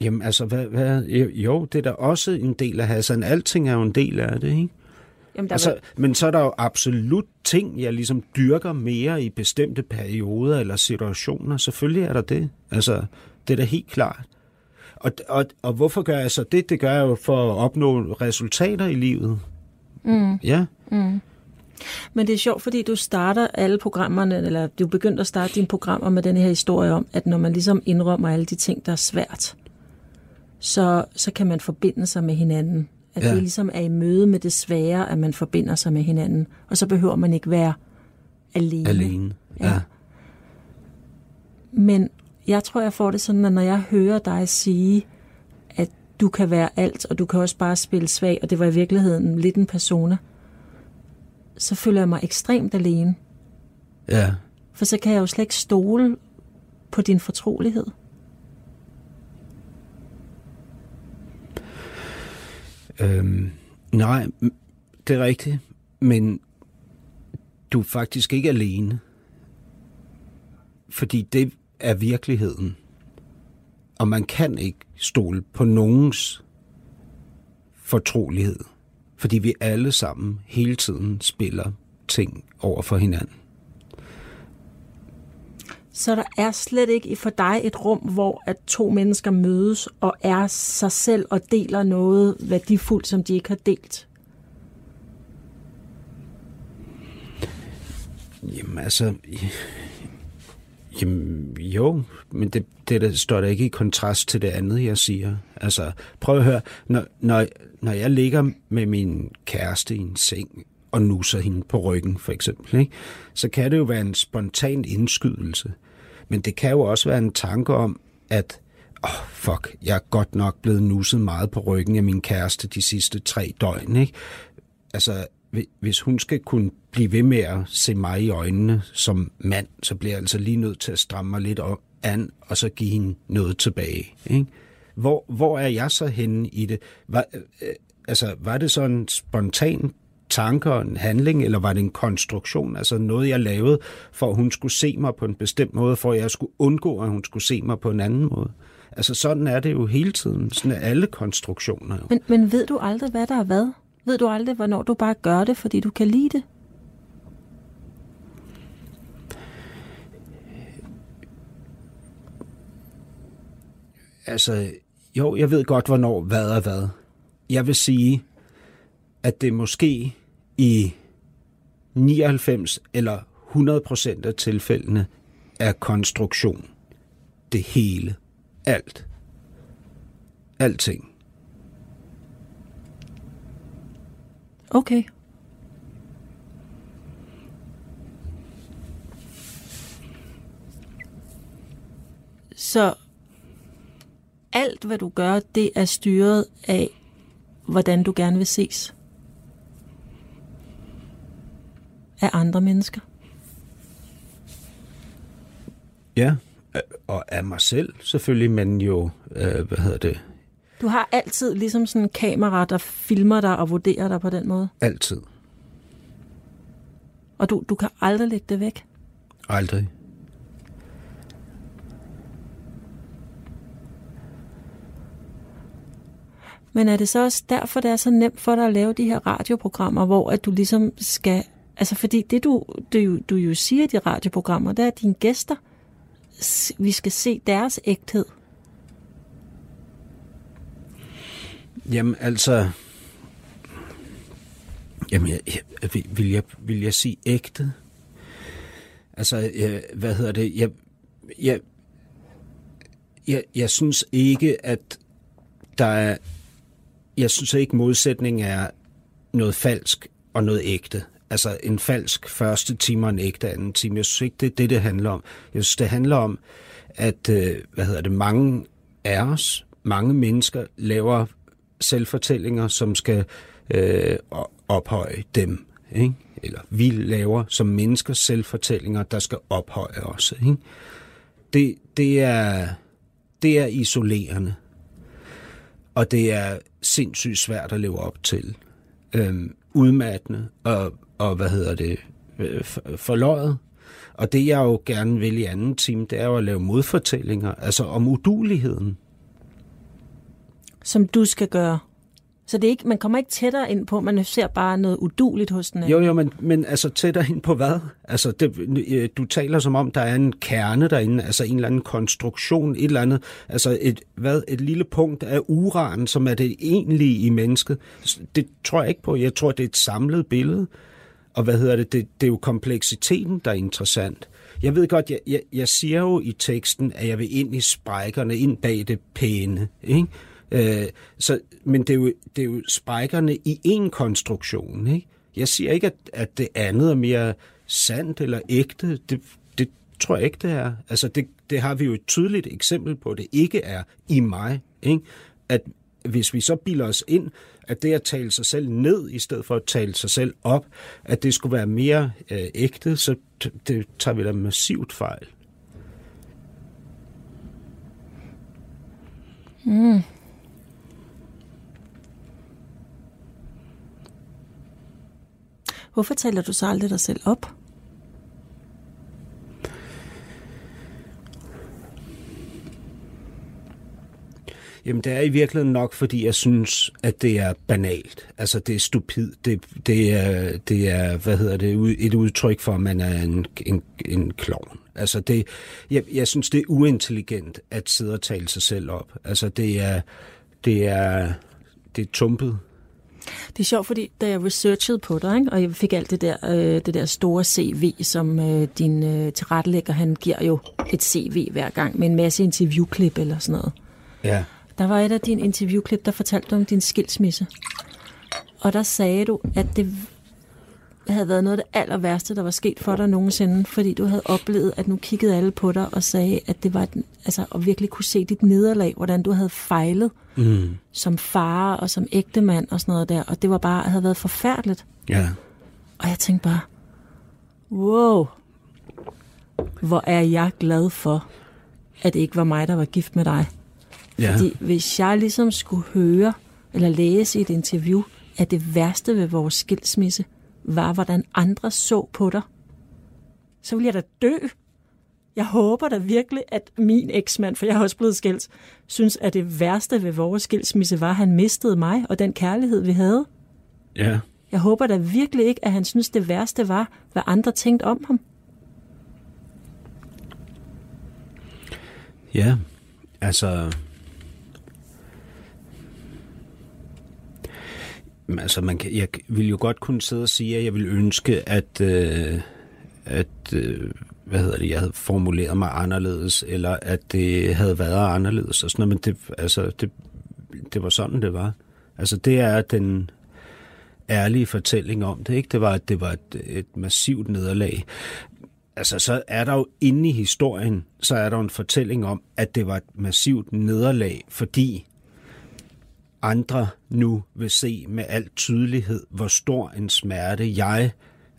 Jamen altså, hvad, hvad, jo, det er da også en del af Hassan. Alting er jo en del af det, ikke? Jamen, der altså. Men så er der jo absolut ting, jeg ligesom dyrker mere i bestemte perioder eller situationer. Selvfølgelig er der det. Altså, det er da helt klart. Og, og, og hvorfor gør jeg så det? Det gør jeg jo for at opnå resultater i livet. Mm. Ja. Mm. Men det er sjovt, fordi du starter alle programmerne, eller du begynder at starte dine programmer med den her historie om, at når man ligesom indrømmer alle de ting, der er svært, så, så kan man forbinde sig med hinanden. At ja. det ligesom er i møde med det svære, at man forbinder sig med hinanden. Og så behøver man ikke være alene. Alene, ja. ja. Men jeg tror, jeg får det sådan, at når jeg hører dig sige, at du kan være alt, og du kan også bare spille svag, og det var i virkeligheden lidt en persona, så føler jeg mig ekstremt alene. Ja. For så kan jeg jo slet ikke stole på din fortrolighed. Øhm, nej, det er rigtigt, men du er faktisk ikke alene. Fordi det er virkeligheden. Og man kan ikke stole på nogens fortrolighed. Fordi vi alle sammen hele tiden spiller ting over for hinanden. Så der er slet ikke for dig et rum, hvor at to mennesker mødes og er sig selv og deler noget værdifuldt, som de ikke har delt? Jamen altså... Jamen, jo, men det, det der står der ikke i kontrast til det andet, jeg siger. Altså, prøv at høre, når, når, når jeg ligger med min kæreste i en seng, og nusser hende på ryggen, for eksempel, ikke? så kan det jo være en spontan indskydelse. Men det kan jo også være en tanke om, at åh, oh, fuck, jeg er godt nok blevet nusset meget på ryggen af min kæreste de sidste tre døgn, ikke? Altså, hvis hun skal kunne blive ved med at se mig i øjnene som mand, så bliver jeg altså lige nødt til at stramme mig lidt op an, og så give hende noget tilbage. Ikke? Hvor, hvor er jeg så henne i det? Var, øh, altså, var det så en spontan tanke og en handling, eller var det en konstruktion, altså noget, jeg lavede, for at hun skulle se mig på en bestemt måde, for at jeg skulle undgå, at hun skulle se mig på en anden måde? Altså sådan er det jo hele tiden, sådan er alle konstruktioner. Jo. Men, men ved du aldrig, hvad der er hvad? Ved du aldrig, hvornår du bare gør det, fordi du kan lide det? Altså, jo, jeg ved godt, hvornår hvad er hvad. Jeg vil sige, at det måske i 99 eller 100 procent af tilfældene er konstruktion. Det hele. Alt. Alting. Okay. Så alt, hvad du gør, det er styret af, hvordan du gerne vil ses. Af andre mennesker. Ja, og af mig selv selvfølgelig, men jo, øh, hvad hedder det, du har altid ligesom sådan en kamera, der filmer dig og vurderer dig på den måde? Altid. Og du, du kan aldrig lægge det væk? Aldrig. Men er det så også derfor, det er så nemt for dig at lave de her radioprogrammer, hvor at du ligesom skal... Altså fordi det, du, du, du jo siger i de radioprogrammer, det er, at dine gæster, vi skal se deres ægthed. Jamen altså... Jamen, jeg, jeg, vil, jeg, vil jeg sige ægte? Altså, jeg, hvad hedder det? Jeg, jeg, jeg, jeg synes ikke, at der er... Jeg synes ikke, modsætning er noget falsk og noget ægte. Altså en falsk første time og en ægte anden time. Jeg synes ikke, det er det, det handler om. Jeg synes, det handler om, at øh, hvad hedder det, mange af os, mange mennesker laver selvfortællinger, som skal øh, ophøje dem. Ikke? Eller vi laver som mennesker selvfortællinger, der skal ophøje os. Ikke? Det, det, er, det er isolerende. Og det er sindssygt svært at leve op til. Øhm, udmattende og, og, hvad hedder det, øh, forløjet. Og det jeg jo gerne vil i anden time, det er jo at lave modfortællinger, altså om uduligheden som du skal gøre. Så det er ikke, man kommer ikke tættere ind på, man ser bare noget uduligt hos den anden. Jo, jo, men, men altså tættere ind på hvad? Altså, det, øh, du taler som om, der er en kerne derinde, altså en eller anden konstruktion, et eller andet, altså et, hvad, et lille punkt af uran, som er det egentlige i mennesket. Det tror jeg ikke på. Jeg tror, det er et samlet billede. Og hvad hedder det? Det, det er jo kompleksiteten, der er interessant. Jeg ved godt, jeg, jeg, jeg siger jo i teksten, at jeg vil ind i sprækkerne, ind bag det pæne, ikke? Øh, så, men det er, jo, det er jo sprækkerne i en konstruktion. Ikke? Jeg siger ikke, at, at det andet er mere sandt eller ægte. Det, det tror jeg ikke, det er. Altså, det, det har vi jo et tydeligt eksempel på, at det ikke er i mig. Ikke? At hvis vi så bilder os ind, at det at tale sig selv ned, i stedet for at tale sig selv op, at det skulle være mere øh, ægte, så det tager vi da massivt fejl. Mm. Hvorfor taler du så aldrig dig selv op? Jamen, det er i virkeligheden nok, fordi jeg synes, at det er banalt. Altså, det er stupid. Det, det, er, det er, hvad hedder det, et udtryk for, at man er en, en, en klovn. Altså, det, jeg, jeg synes, det er uintelligent at sidde og tale sig selv op. Altså, det er, det er, det er tumpet. Det er sjovt, fordi da jeg researchede på dig, ikke, og jeg fik alt det der, øh, det der store CV, som øh, din øh, tilrettelægger, han giver jo et CV hver gang med en masse interviewklip eller sådan noget. Ja. Der var et af dine interviewklip, der fortalte om din skilsmisse. Og der sagde du, at det havde været noget af det aller værste, der var sket for dig nogensinde, fordi du havde oplevet, at nu kiggede alle på dig og sagde, at det var, altså, at virkelig kunne se dit nederlag, hvordan du havde fejlet mm. som far og som ægtemand og sådan noget der, og det var bare, havde været forfærdeligt. Ja. Og jeg tænkte bare, wow, hvor er jeg glad for, at det ikke var mig, der var gift med dig. Ja. Fordi hvis jeg ligesom skulle høre eller læse i et interview, at det værste ved vores skilsmisse var, hvordan andre så på dig, så ville jeg da dø. Jeg håber da virkelig, at min eksmand, for jeg har også blevet skilt, synes, at det værste ved vores skilsmisse var, at han mistede mig og den kærlighed, vi havde. Ja. Jeg håber da virkelig ikke, at han synes, det værste var, hvad andre tænkte om ham. Ja, altså... Altså, man kan, jeg vil jo godt kunne sidde og sige, at jeg vil ønske, at, øh, at øh, hvad hedder det, jeg havde formuleret mig anderledes, eller at det havde været anderledes og sådan noget, men det, altså, det, det var sådan, det var. Altså, det er den ærlige fortælling om det, ikke? Det var, at det var et, et massivt nederlag altså så er der jo inde i historien, så er der en fortælling om, at det var et massivt nederlag, fordi andre nu vil se med al tydelighed, hvor stor en smerte jeg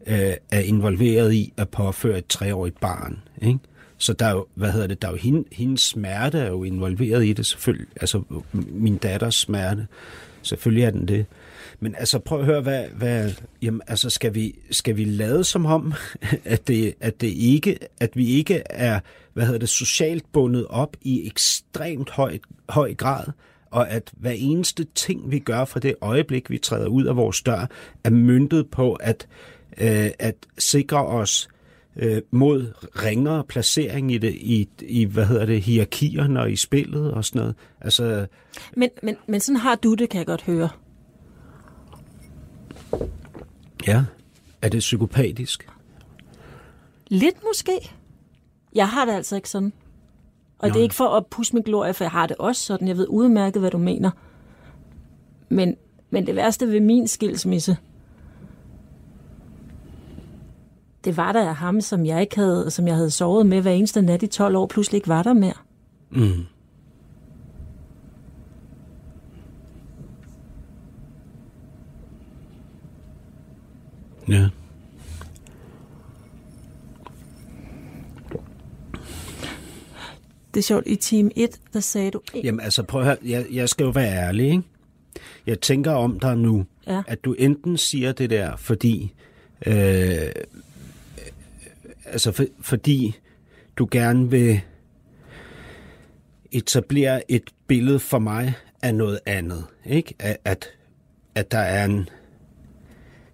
øh, er involveret i at påføre et treårigt barn. Ikke? Så der er jo, hvad hedder det, der er jo hende, hendes smerte er jo involveret i det selvfølgelig, altså min datters smerte, selvfølgelig er den det. Men altså prøv at høre, hvad, hvad jamen, altså skal vi, skal vi lade som om, at det, at det ikke, at vi ikke er, hvad hedder det, socialt bundet op i ekstremt høj, høj grad, og at hver eneste ting, vi gør fra det øjeblik, vi træder ud af vores dør, er myndet på at, øh, at sikre os øh, mod ringere placering i det i, i hvad hedder det hierarkierne og i spillet og sådan noget. Altså Men, men, men sådan har du det, kan jeg godt høre. Ja. Er det psykopatisk? Lidt måske. Jeg har det altså ikke sådan. Og Nå. det er ikke for at pusse min glorie, for jeg har det også sådan. Jeg ved udmærket, hvad du mener. Men, men det værste ved min skilsmisse, det var der ham, som jeg ikke havde, som jeg havde sovet med hver eneste nat i 12 år, pludselig ikke var der mere. Mm. Ja. Det er sjovt, i team 1, der sagde du... Jamen altså, prøv at høre, jeg, jeg skal jo være ærlig, ikke? Jeg tænker om dig nu, Ja. at du enten siger det der, fordi... Øh, altså, for, fordi du gerne vil etablere et billede for mig af noget andet, ikke? At, at, at der er en,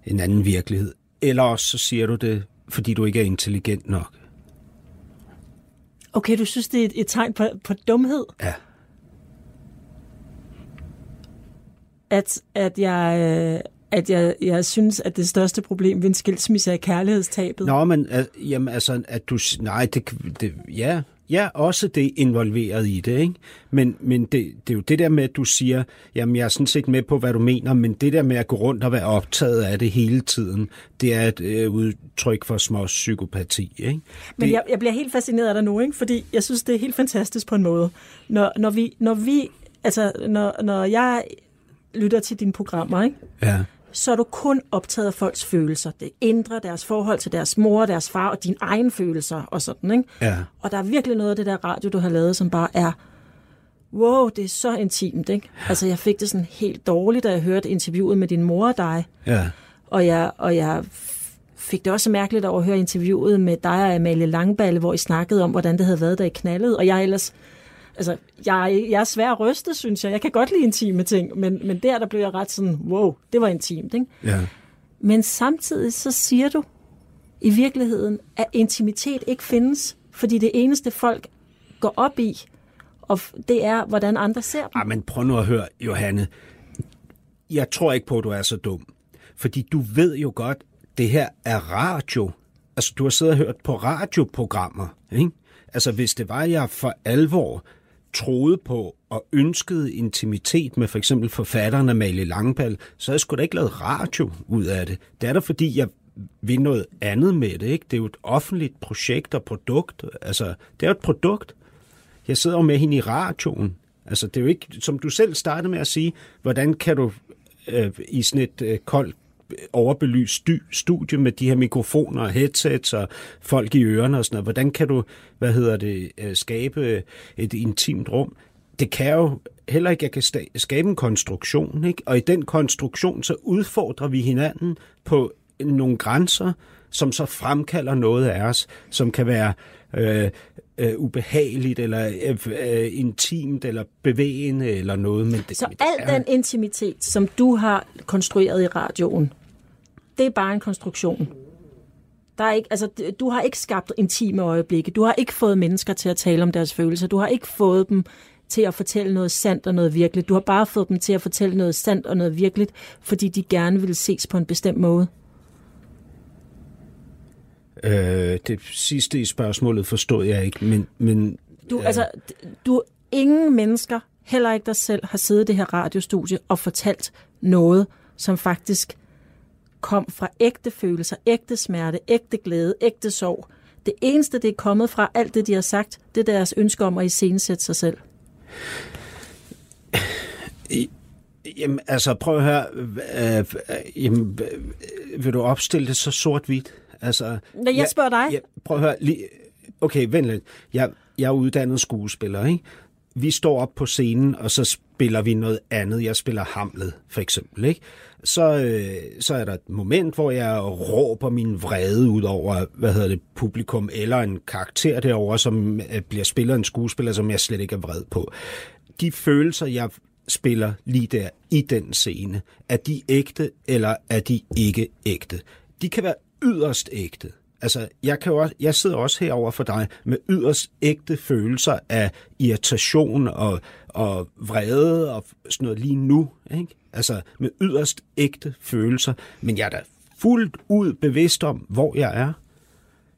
en anden virkelighed. Eller også så siger du det, fordi du ikke er intelligent nok. Okay, du synes, det er et, et tegn på, på dumhed, Ja. at, at jeg... øh, at jeg, jeg synes, at det største problem ved en skilsmisse er kærlighedstabet. Nå, men jamen, altså, at du... Nej, det, det ja, ja, også det involveret i det, ikke? Men, men det, det er jo det der med, at du siger, jamen, jeg er sådan set med på, hvad du mener, men det der med at gå rundt og være optaget af det hele tiden, det er et øh, udtryk for små psykopati, ikke? Men det, jeg, jeg bliver helt fascineret af dig nu, ikke? fordi jeg synes, det er helt fantastisk på en måde. Når, når, vi, når, vi, altså, når, når jeg lytter til dine programmer, ikke? Ja, så er du kun optaget af folks følelser. Det indre, deres forhold til deres mor, deres far og dine egne følelser og sådan. Ikke? ja, Og der er virkelig noget af det der radio, du har lavet, som bare er, wow, det er så intimt. Ikke? Altså, jeg fik det sådan helt dårligt, da jeg hørte interviewet med din mor og dig. ja, Og jeg, og jeg fik det også mærkeligt over at høre interviewet med dig og Amalie Langballe, hvor I snakkede om, hvordan det havde været, da I knaldede. Og jeg er ellers... Altså, jeg, jeg er svær at ryste, synes jeg. Jeg kan godt lide intime ting, men, men der, der blev jeg ret sådan, wow, det var intimt, ikke? ja. Men samtidig så siger du i virkeligheden, at intimitet ikke findes, fordi det eneste folk går op i, og det er, hvordan andre ser dem. Ej, men prøv nu at høre, Johanne. Jeg tror ikke på, at du er så dum. Fordi du ved jo godt, det her er radio. Altså, du har siddet og hørt på radioprogrammer, ikke? Altså, hvis det var, jeg for alvor troede på og ønskede intimitet med for eksempel forfatteren Amalie Langballe, så havde jeg sgu da ikke lavet radio ud af det. Det er da fordi, jeg vil noget andet med det. Ikke? Det er jo et offentligt projekt og produkt. Altså, det er jo et produkt. Jeg sidder jo med hende i radioen. Altså, det er jo ikke, som du selv startede med at sige, hvordan kan du øh, i sådan et øh, koldt overbelyst studie med de her mikrofoner og headsets og folk i ørerne og sådan noget. Hvordan kan du, hvad hedder det, øh, skabe et intimt rum? Det kan jo heller ikke, jeg kan skabe en konstruktion, ikke? Og i den konstruktion, så udfordrer vi hinanden på nogle grænser, som så fremkalder noget af os, som kan være øh, øh, ubehageligt, eller øh, øh, intimt, eller bevægende, eller noget. Men det, så det al den intimitet, som du har konstrueret i radioen, det er bare en konstruktion. Der er ikke, altså, du har ikke skabt intime øjeblikke. Du har ikke fået mennesker til at tale om deres følelser. Du har ikke fået dem til at fortælle noget sandt og noget virkeligt. Du har bare fået dem til at fortælle noget sandt og noget virkeligt, fordi de gerne vil ses på en bestemt måde. Øh, det sidste i spørgsmålet forstod jeg ikke, men... men du, øh... altså, du, ingen mennesker, heller ikke dig selv, har siddet i det her radiostudie og fortalt noget, som faktisk kom fra ægte følelser, ægte smerte, ægte glæde, ægte sorg. Det eneste, det er kommet fra, alt det, de har sagt, det er deres ønske om at iscenesætte sig selv. Jamen, altså, prøv at høre. Øh, jamen, vil du opstille det så sort-hvidt? Altså, Når jeg spørger dig. Ja, prøv at høre. Lige, okay, vent lidt. Jeg, jeg er uddannet skuespiller, ikke? Vi står op på scenen, og så spiller vi noget andet. Jeg spiller Hamlet, for eksempel, ikke? Så, øh, så er der et moment, hvor jeg råber min vrede ud over, hvad hedder det, publikum, eller en karakter derover, som øh, bliver spillet en skuespiller, som jeg slet ikke er vred på. De følelser, jeg spiller lige der i den scene, er de ægte, eller er de ikke ægte? De kan være yderst ægte. Altså, jeg, kan jo også, jeg sidder også herover for dig med yderst ægte følelser af irritation og, og vrede og sådan noget lige nu. Ikke? Altså, med yderst ægte følelser. Men jeg er da fuldt ud bevidst om, hvor jeg er.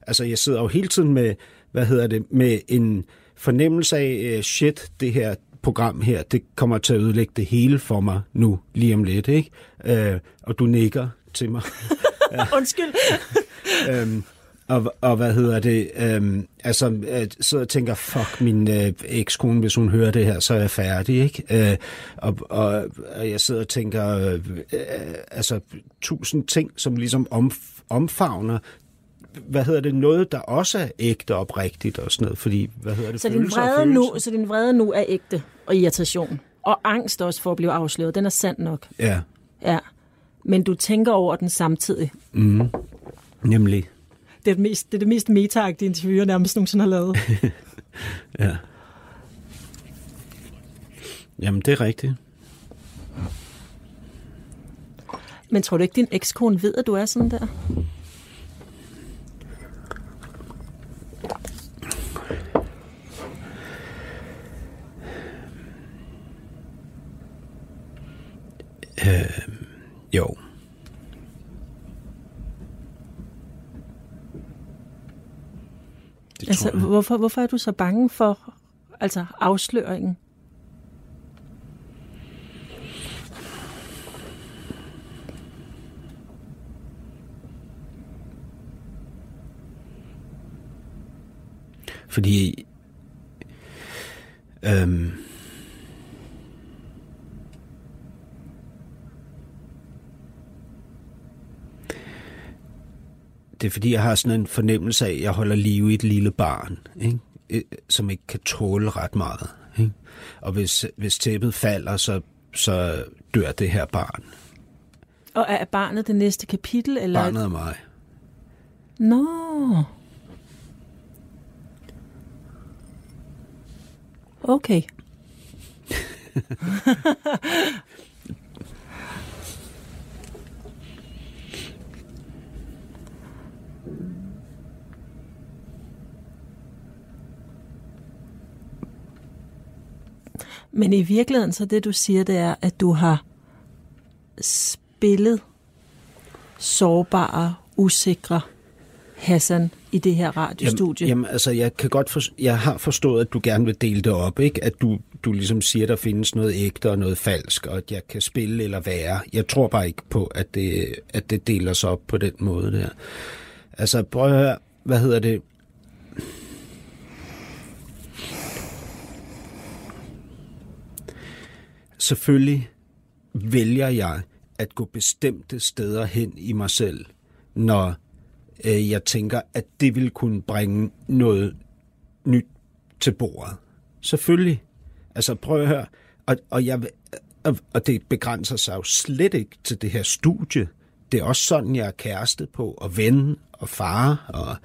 Altså, jeg sidder jo hele tiden med, hvad hedder det, med en fornemmelse af, øh, shit, det her program her, det kommer til at ødelægge det hele for mig nu, lige om lidt, ikke? Øh, og du nikker til mig. Undskyld. øhm, og, og hvad hedder det? Øhm, altså, øh, så tænker, fuck min øh, ekskone, hvis hun hører det her, så er jeg færdig, ikke? Øh, og, og, og jeg sidder og tænker, øh, øh, altså, tusind ting, som ligesom om, omfavner hvad hedder det, noget, der også er ægte oprigtigt og sådan noget, fordi, hvad hedder det, så din vrede nu, Så din vrede nu er ægte og irritation, og angst også for at blive afsløret, den er sand nok. Ja. Ja men du tænker over den samtidig. Mm. Nemlig. Det er det mest, det, er det mest meta interview, jeg nærmest nogensinde har lavet. ja. Jamen, det er rigtigt. Men tror du ikke, din ekskone ved, at du er sådan der? Øh, jo. Det altså, hvorfor, hvorfor er du så bange for altså afsløringen? Fordi øhm, det er fordi, jeg har sådan en fornemmelse af, at jeg holder liv i et lille barn, ikke? Øh, som ikke kan tåle ret meget. Ikke? Og hvis, hvis tæppet falder, så, så dør det her barn. Og er barnet det næste kapitel? Eller? Barnet er mig. Nå. Okay. Men i virkeligheden, så det du siger, det er, at du har spillet sårbare, usikre Hassan i det her radiostudie? Jamen, jamen altså, jeg kan godt for, jeg har forstået, at du gerne vil dele det op, ikke? At du, du ligesom siger, der findes noget ægte og noget falsk, og at jeg kan spille eller være. Jeg tror bare ikke på, at det, at det deler sig op på den måde der. Altså, prøv at høre, hvad hedder det? Selvfølgelig vælger jeg at gå bestemte steder hen i mig selv, når øh, jeg tænker, at det vil kunne bringe noget nyt til bordet. Selvfølgelig. Altså prøv at høre. Og, og, jeg, og, og det begrænser sig jo slet ikke til det her studie. Det er også sådan, jeg er kæreste på, og ven, og far, og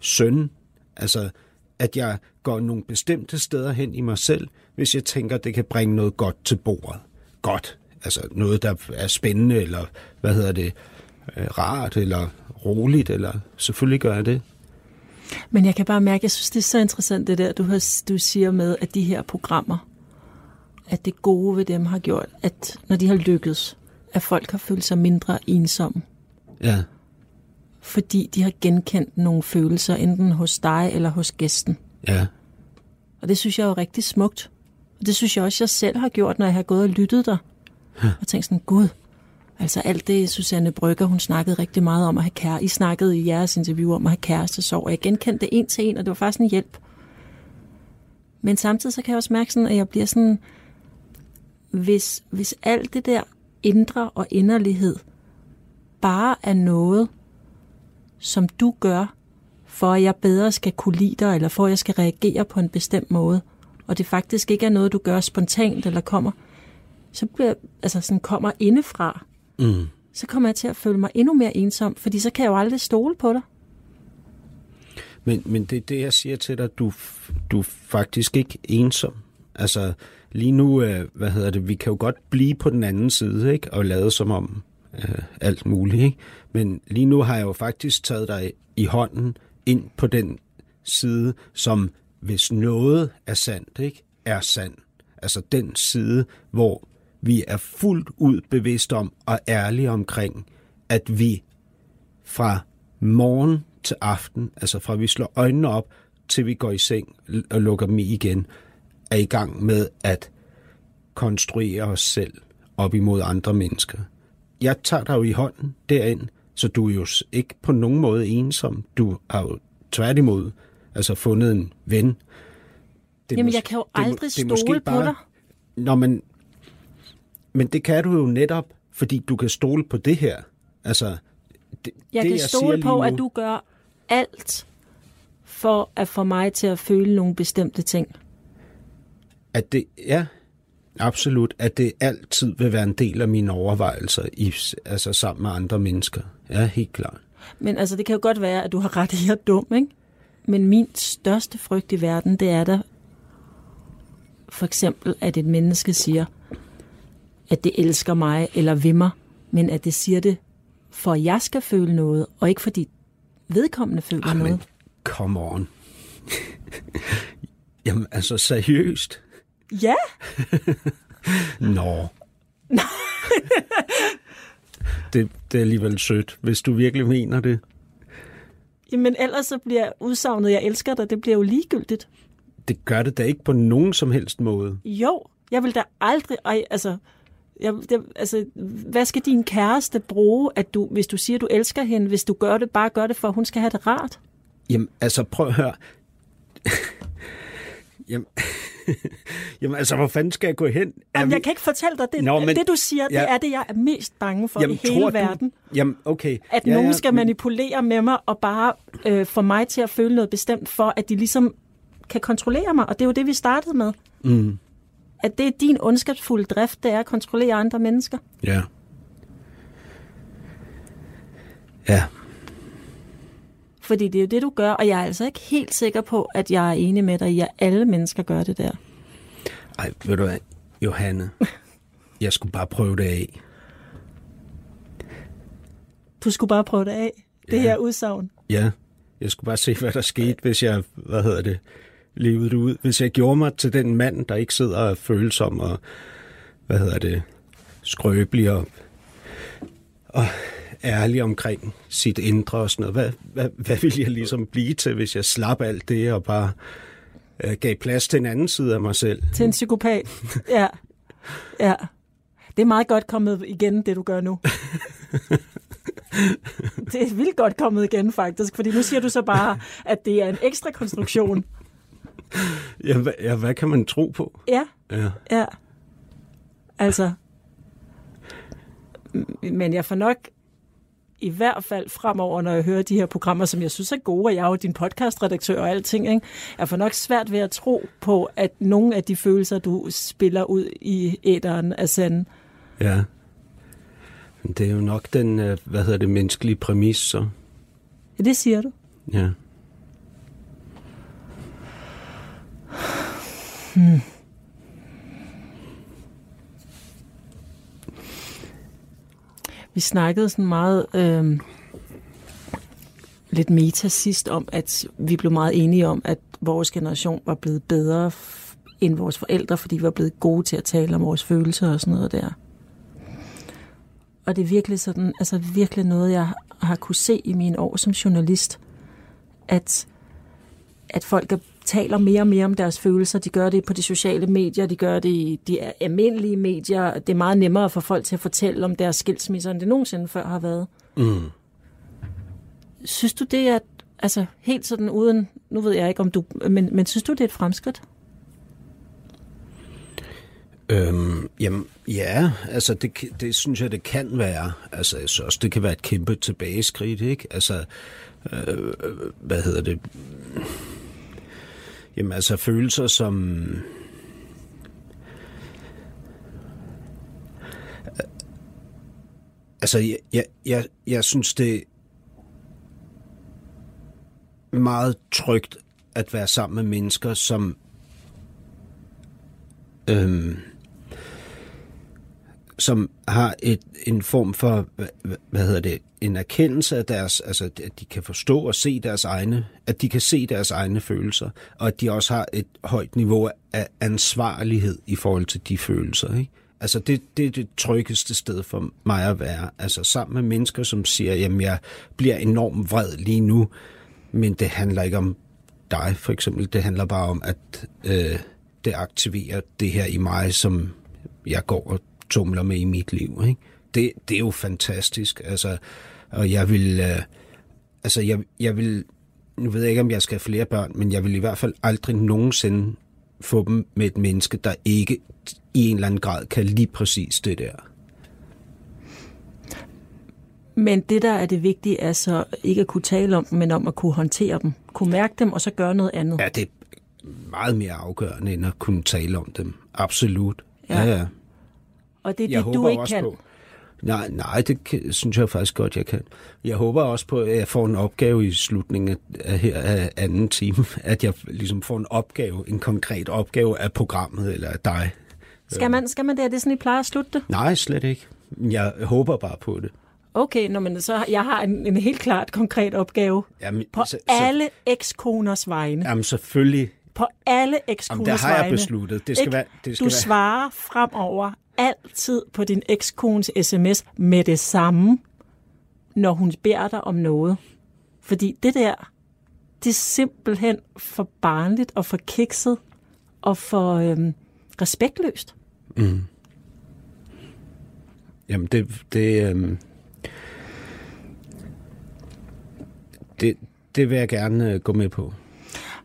søn. Altså, at jeg går nogle bestemte steder hen i mig selv, hvis jeg tænker, det kan bringe noget godt til bordet. Godt. Altså noget, der er spændende, eller hvad hedder det, øh, rart, eller roligt, eller selvfølgelig gør jeg det. Men jeg kan bare mærke, jeg synes, det er så interessant, det der, du, har, du siger med, at de her programmer, at det gode ved dem har gjort, at når de har lykkedes, at folk har følt sig mindre ensomme. Ja. Fordi de har genkendt nogle følelser, enten hos dig eller hos gæsten. Ja. Og det synes jeg er jo rigtig smukt. Og det synes jeg også, jeg selv har gjort, når jeg har gået og lyttet der. Og tænkt sådan, gud, altså alt det, Susanne Brygger, hun snakkede rigtig meget om at have kæreste. I snakkede i jeres interview om at have kæreste sorg, og jeg genkendte det en til en, og det var faktisk en hjælp. Men samtidig så kan jeg også mærke sådan, at jeg bliver sådan, hvis, hvis alt det der indre og inderlighed bare er noget, som du gør, for at jeg bedre skal kunne lide dig, eller for at jeg skal reagere på en bestemt måde, og det faktisk ikke er noget, du gør spontant eller kommer, så bliver, altså sådan kommer indefra, Mm. så kommer jeg til at føle mig endnu mere ensom, fordi så kan jeg jo aldrig stole på dig. Men, men det er det, jeg siger til dig, du, du er faktisk ikke ensom. Altså, lige nu, øh, hvad hedder det, vi kan jo godt blive på den anden side, ikke? Og lade som om øh, alt muligt, ikke? Men lige nu har jeg jo faktisk taget dig i hånden ind på den side, som hvis noget er sandt, ikke? Er sand. Altså den side, hvor vi er fuldt ud bevidst om og ærlige omkring, at vi fra morgen til aften, altså fra vi slår øjnene op, til vi går i seng og lukker dem i igen, er i gang med at konstruere os selv op imod andre mennesker. Jeg tager dig jo i hånden derind, så du er jo ikke på nogen måde ensom. Du har jo tværtimod altså fundet en ven. Det Jamen, mås- jeg kan jo aldrig det er måske stole på dig. Nå, men, men det kan du jo netop, fordi du kan stole på det her. Altså, det, Jeg det, kan siger stole på, nu, at du gør alt for at få mig til at føle nogle bestemte ting. At det, ja, absolut, at det altid vil være en del af mine overvejelser i, altså sammen med andre mennesker. Ja, helt klart. Men altså, det kan jo godt være, at du har ret i, at jeg er dum, ikke? Men min største frygt i verden, det er der for eksempel, at et menneske siger, at det elsker mig eller vil mig, men at det siger det, for at jeg skal føle noget, og ikke fordi vedkommende føler Jamen, noget. come on. Jamen, altså seriøst. Ja, Nå. det, det er alligevel sødt, hvis du virkelig mener det. Men ellers så bliver udsagnet, jeg elsker dig, det bliver jo ligegyldigt. Det gør det da ikke på nogen som helst måde. Jo, jeg vil da aldrig... Ej, altså, jeg, det, altså, hvad skal din kæreste bruge, at du, hvis du siger, du elsker hende, hvis du gør det, bare gør det for, at hun skal have det rart? Jamen, altså prøv at høre. Jamen, Jamen, altså, hvor fanden skal jeg gå hen? Er Jamen, vi- jeg kan ikke fortælle dig, det, Nå, men- det du siger, det Ja. er det, jeg er mest bange for Jamen, i hele tror verden. Du, jamen, okay. At ja, nogen skal manipulere med mig og bare øh, få mig til at føle noget bestemt, for at de ligesom kan kontrollere mig. Og det er jo det, vi startede med. Mm, At det er din ondskabsfulde drift, det er at kontrollere andre mennesker. ja. Ja, Fordi det er jo det, du gør, og jeg er altså ikke helt sikker på, at jeg er enig med dig i, at alle mennesker gør det der. ej, ved du hvad, Johanne, jeg skulle bare prøve det af. Du skulle bare prøve det af. Det Ja. her udsagn. Ja, jeg skulle bare se, hvad der skete, hvis jeg, hvad hedder det, levede det ud. Hvis jeg gjorde mig til den mand, der ikke sidder og følsom og, hvad hedder det, skrøbelig og, og ærlig omkring sit indre og sådan noget. Hvad, hvad, hvad ville jeg ligesom blive til, hvis jeg slap alt det og bare øh, gav plads til en anden side af mig selv. Til en psykopat. Ja. Ja. Det er meget godt kommet igen, det du gør nu. det er vildt godt kommet igen, faktisk. Fordi nu siger du så bare, at det er en ekstra konstruktion. Ja, hvad, ja, hvad kan man tro på? Ja, Ja. ja. Altså. Men jeg får nok i hvert fald fremover, når jeg hører de her programmer, som jeg synes er gode, og jeg er jo din podcastredaktør og alting, ikke? jeg får nok svært ved at tro på, at nogle af de følelser, du spiller ud i æderen, er sande. ja. Det er jo nok den, øh, hvad hedder det, menneskelige præmis, så. Ja, det siger du. Ja. Vi snakkede sådan meget øh, lidt meta sidst om, at vi blev meget enige om, at vores generation var blevet bedre end vores forældre, fordi vi var blevet gode til at tale om vores følelser og sådan noget der. Og det er virkelig sådan, altså virkelig noget, jeg har kunne se i mine år som journalist, at, at folk er, taler mere og mere om deres følelser. De gør det på de sociale medier, de gør det i de almindelige medier. Det er meget nemmere for folk til at fortælle om deres skilsmisser, end det nogensinde før har været. Mm. Synes du det er, altså helt sådan uden, nu ved jeg ikke om du, men, men synes du det er et fremskridt? Øhm, jamen, ja, altså det, det synes jeg, det kan være. Altså, jeg synes også, det kan være et kæmpe tilbageskridt, ikke? Altså, øh, hvad hedder det? Jamen, altså følelser som... Øh, altså, jeg, jeg, jeg, jeg synes, det er meget trygt at være sammen med mennesker, som øhm, som har et, en form for, hvad, hvad hedder det, en erkendelse af deres, altså at de kan forstå og se deres egne, at de kan se deres egne følelser, og at de også har et højt niveau af ansvarlighed i forhold til de følelser, ikke? Altså det, det er det tryggeste sted for mig at være. Altså sammen med mennesker, som siger, jamen jeg bliver enormt vred lige nu, men det handler ikke om dig for eksempel. Det handler bare om, at øh, det aktiverer det her i mig, som jeg går og tumler med i mit liv. Ikke? Det, det er jo fantastisk. Altså, og jeg vil, øh, altså jeg, jeg vil, nu ved jeg ikke, om jeg skal have flere børn, men jeg vil i hvert fald aldrig nogensinde få dem med et menneske, der ikke i en eller anden grad kan lige præcis det der. Men det, der er det vigtige, er så ikke at kunne tale om dem, men om at kunne håndtere dem. Kunne mærke dem, og så gøre noget andet. Ja, det er meget mere afgørende, end at kunne tale om dem. Absolut. Ja. Ja, ja. Og det er Jeg det, du ikke også kan. på... Nej, nej, det kan, synes jeg faktisk godt, jeg kan. Jeg håber også på, at jeg får en opgave i slutningen af, her af anden time. At jeg ligesom får en opgave, en konkret opgave af programmet eller af dig. Skal man, skal man det? Er det sådan, I plejer at slutte det? Nej, slet ikke. Jeg håber bare på det. Okay, nå, men så jeg har en, en helt klart konkret opgave. Jamen, På så, alle ekskoners vegne. Jamen selvfølgelig. På alle Jamen, ekskoners det har jeg vegne. besluttet. Det skal Ikke? være... Det skal Du være, svarer fremover altid på din ekskones sms med det samme, når hun beder dig om noget. Fordi det der, det er simpelthen for barnligt og for kikset og for øhm, respektløst. Mm. Jamen, det... det øhm, det, det vil jeg gerne øh, gå med på.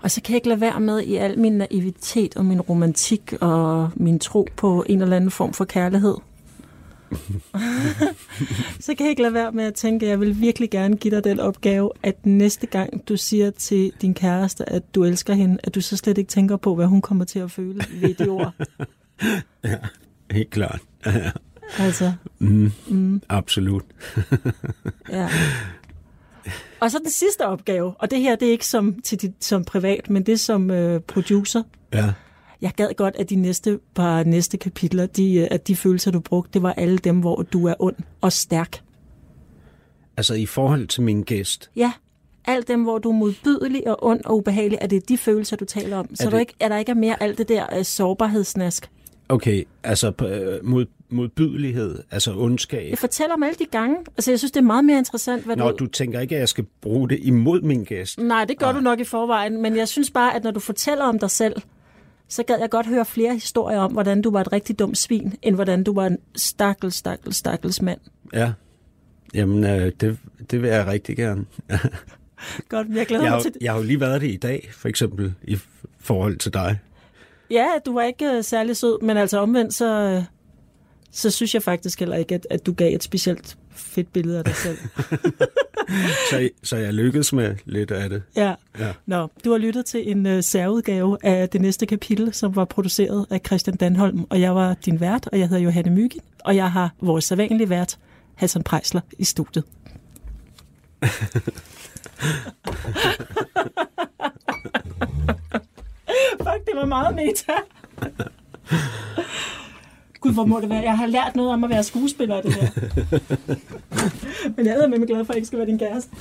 Og så kan jeg ikke lade være med i al min naivitet og min romantik og min tro på en eller anden form for kærlighed. så kan jeg ikke lade være med at tænke, at jeg vil virkelig gerne give dig den opgave, at næste gang du siger til din kæreste, at du elsker hende, at du så slet ikke tænker på, hvad hun kommer til at føle ved de ord. Helt klart. Altså, mm. Mm. Absolut. ja. Og så den sidste opgave, og det her det er ikke som, til dit, som privat, men det er som øh, producer. Ja. Jeg gad godt, at de næste par næste kapitler, de, øh, at de følelser, du brugte, det var alle dem, hvor du er ond og stærk. Altså i forhold til min gæst. Ja, alt dem, hvor du er modbydelig og ond og ubehagelig, er det de følelser, du taler om. Så er, Er du det- ikke, er der ikke mere alt det der uh, sårbarhedsnask. Okay, altså øh, mod, modbydelighed, altså ondskab. Jeg fortæller om alle de gange. Altså, jeg synes, det er meget mere interessant, hvad Nå, du... du tænker ikke, at jeg skal bruge det imod min gæst? Nej, det gør du nok i forvejen, men jeg synes bare, at når du fortæller om dig selv, så gad jeg godt høre flere historier om, hvordan du var et rigtig dumt svin, end hvordan du var en stakkels, stakkels, stakkels mand. Ja. Jamen, øh, det, det vil jeg rigtig gerne. Godt, jeg glæder Jeg mig til det. jeg har jo lige været det i dag, for eksempel, i forhold til dig. Ja, du var ikke uh, særlig sød, men altså omvendt, så, uh, så synes jeg faktisk heller ikke, at, at du gav et specielt fedt billede af dig selv. Så, så jeg lykkedes med lidt af det. Ja. Ja. Nå, du har lyttet til en uh, særudgave af det næste kapitel, som var produceret af Christian Danholm, og jeg var din vært, og jeg hedder Johanne Myggen, og jeg har vores sædvanlige vært, Hassan Prejsler, i studiet. Fuck, det var meget meta. Gud, hvor må det være. Jeg har lært noget om at være skuespiller, det her. Men jeg er med glad for, at jeg ikke skal være din kæreste.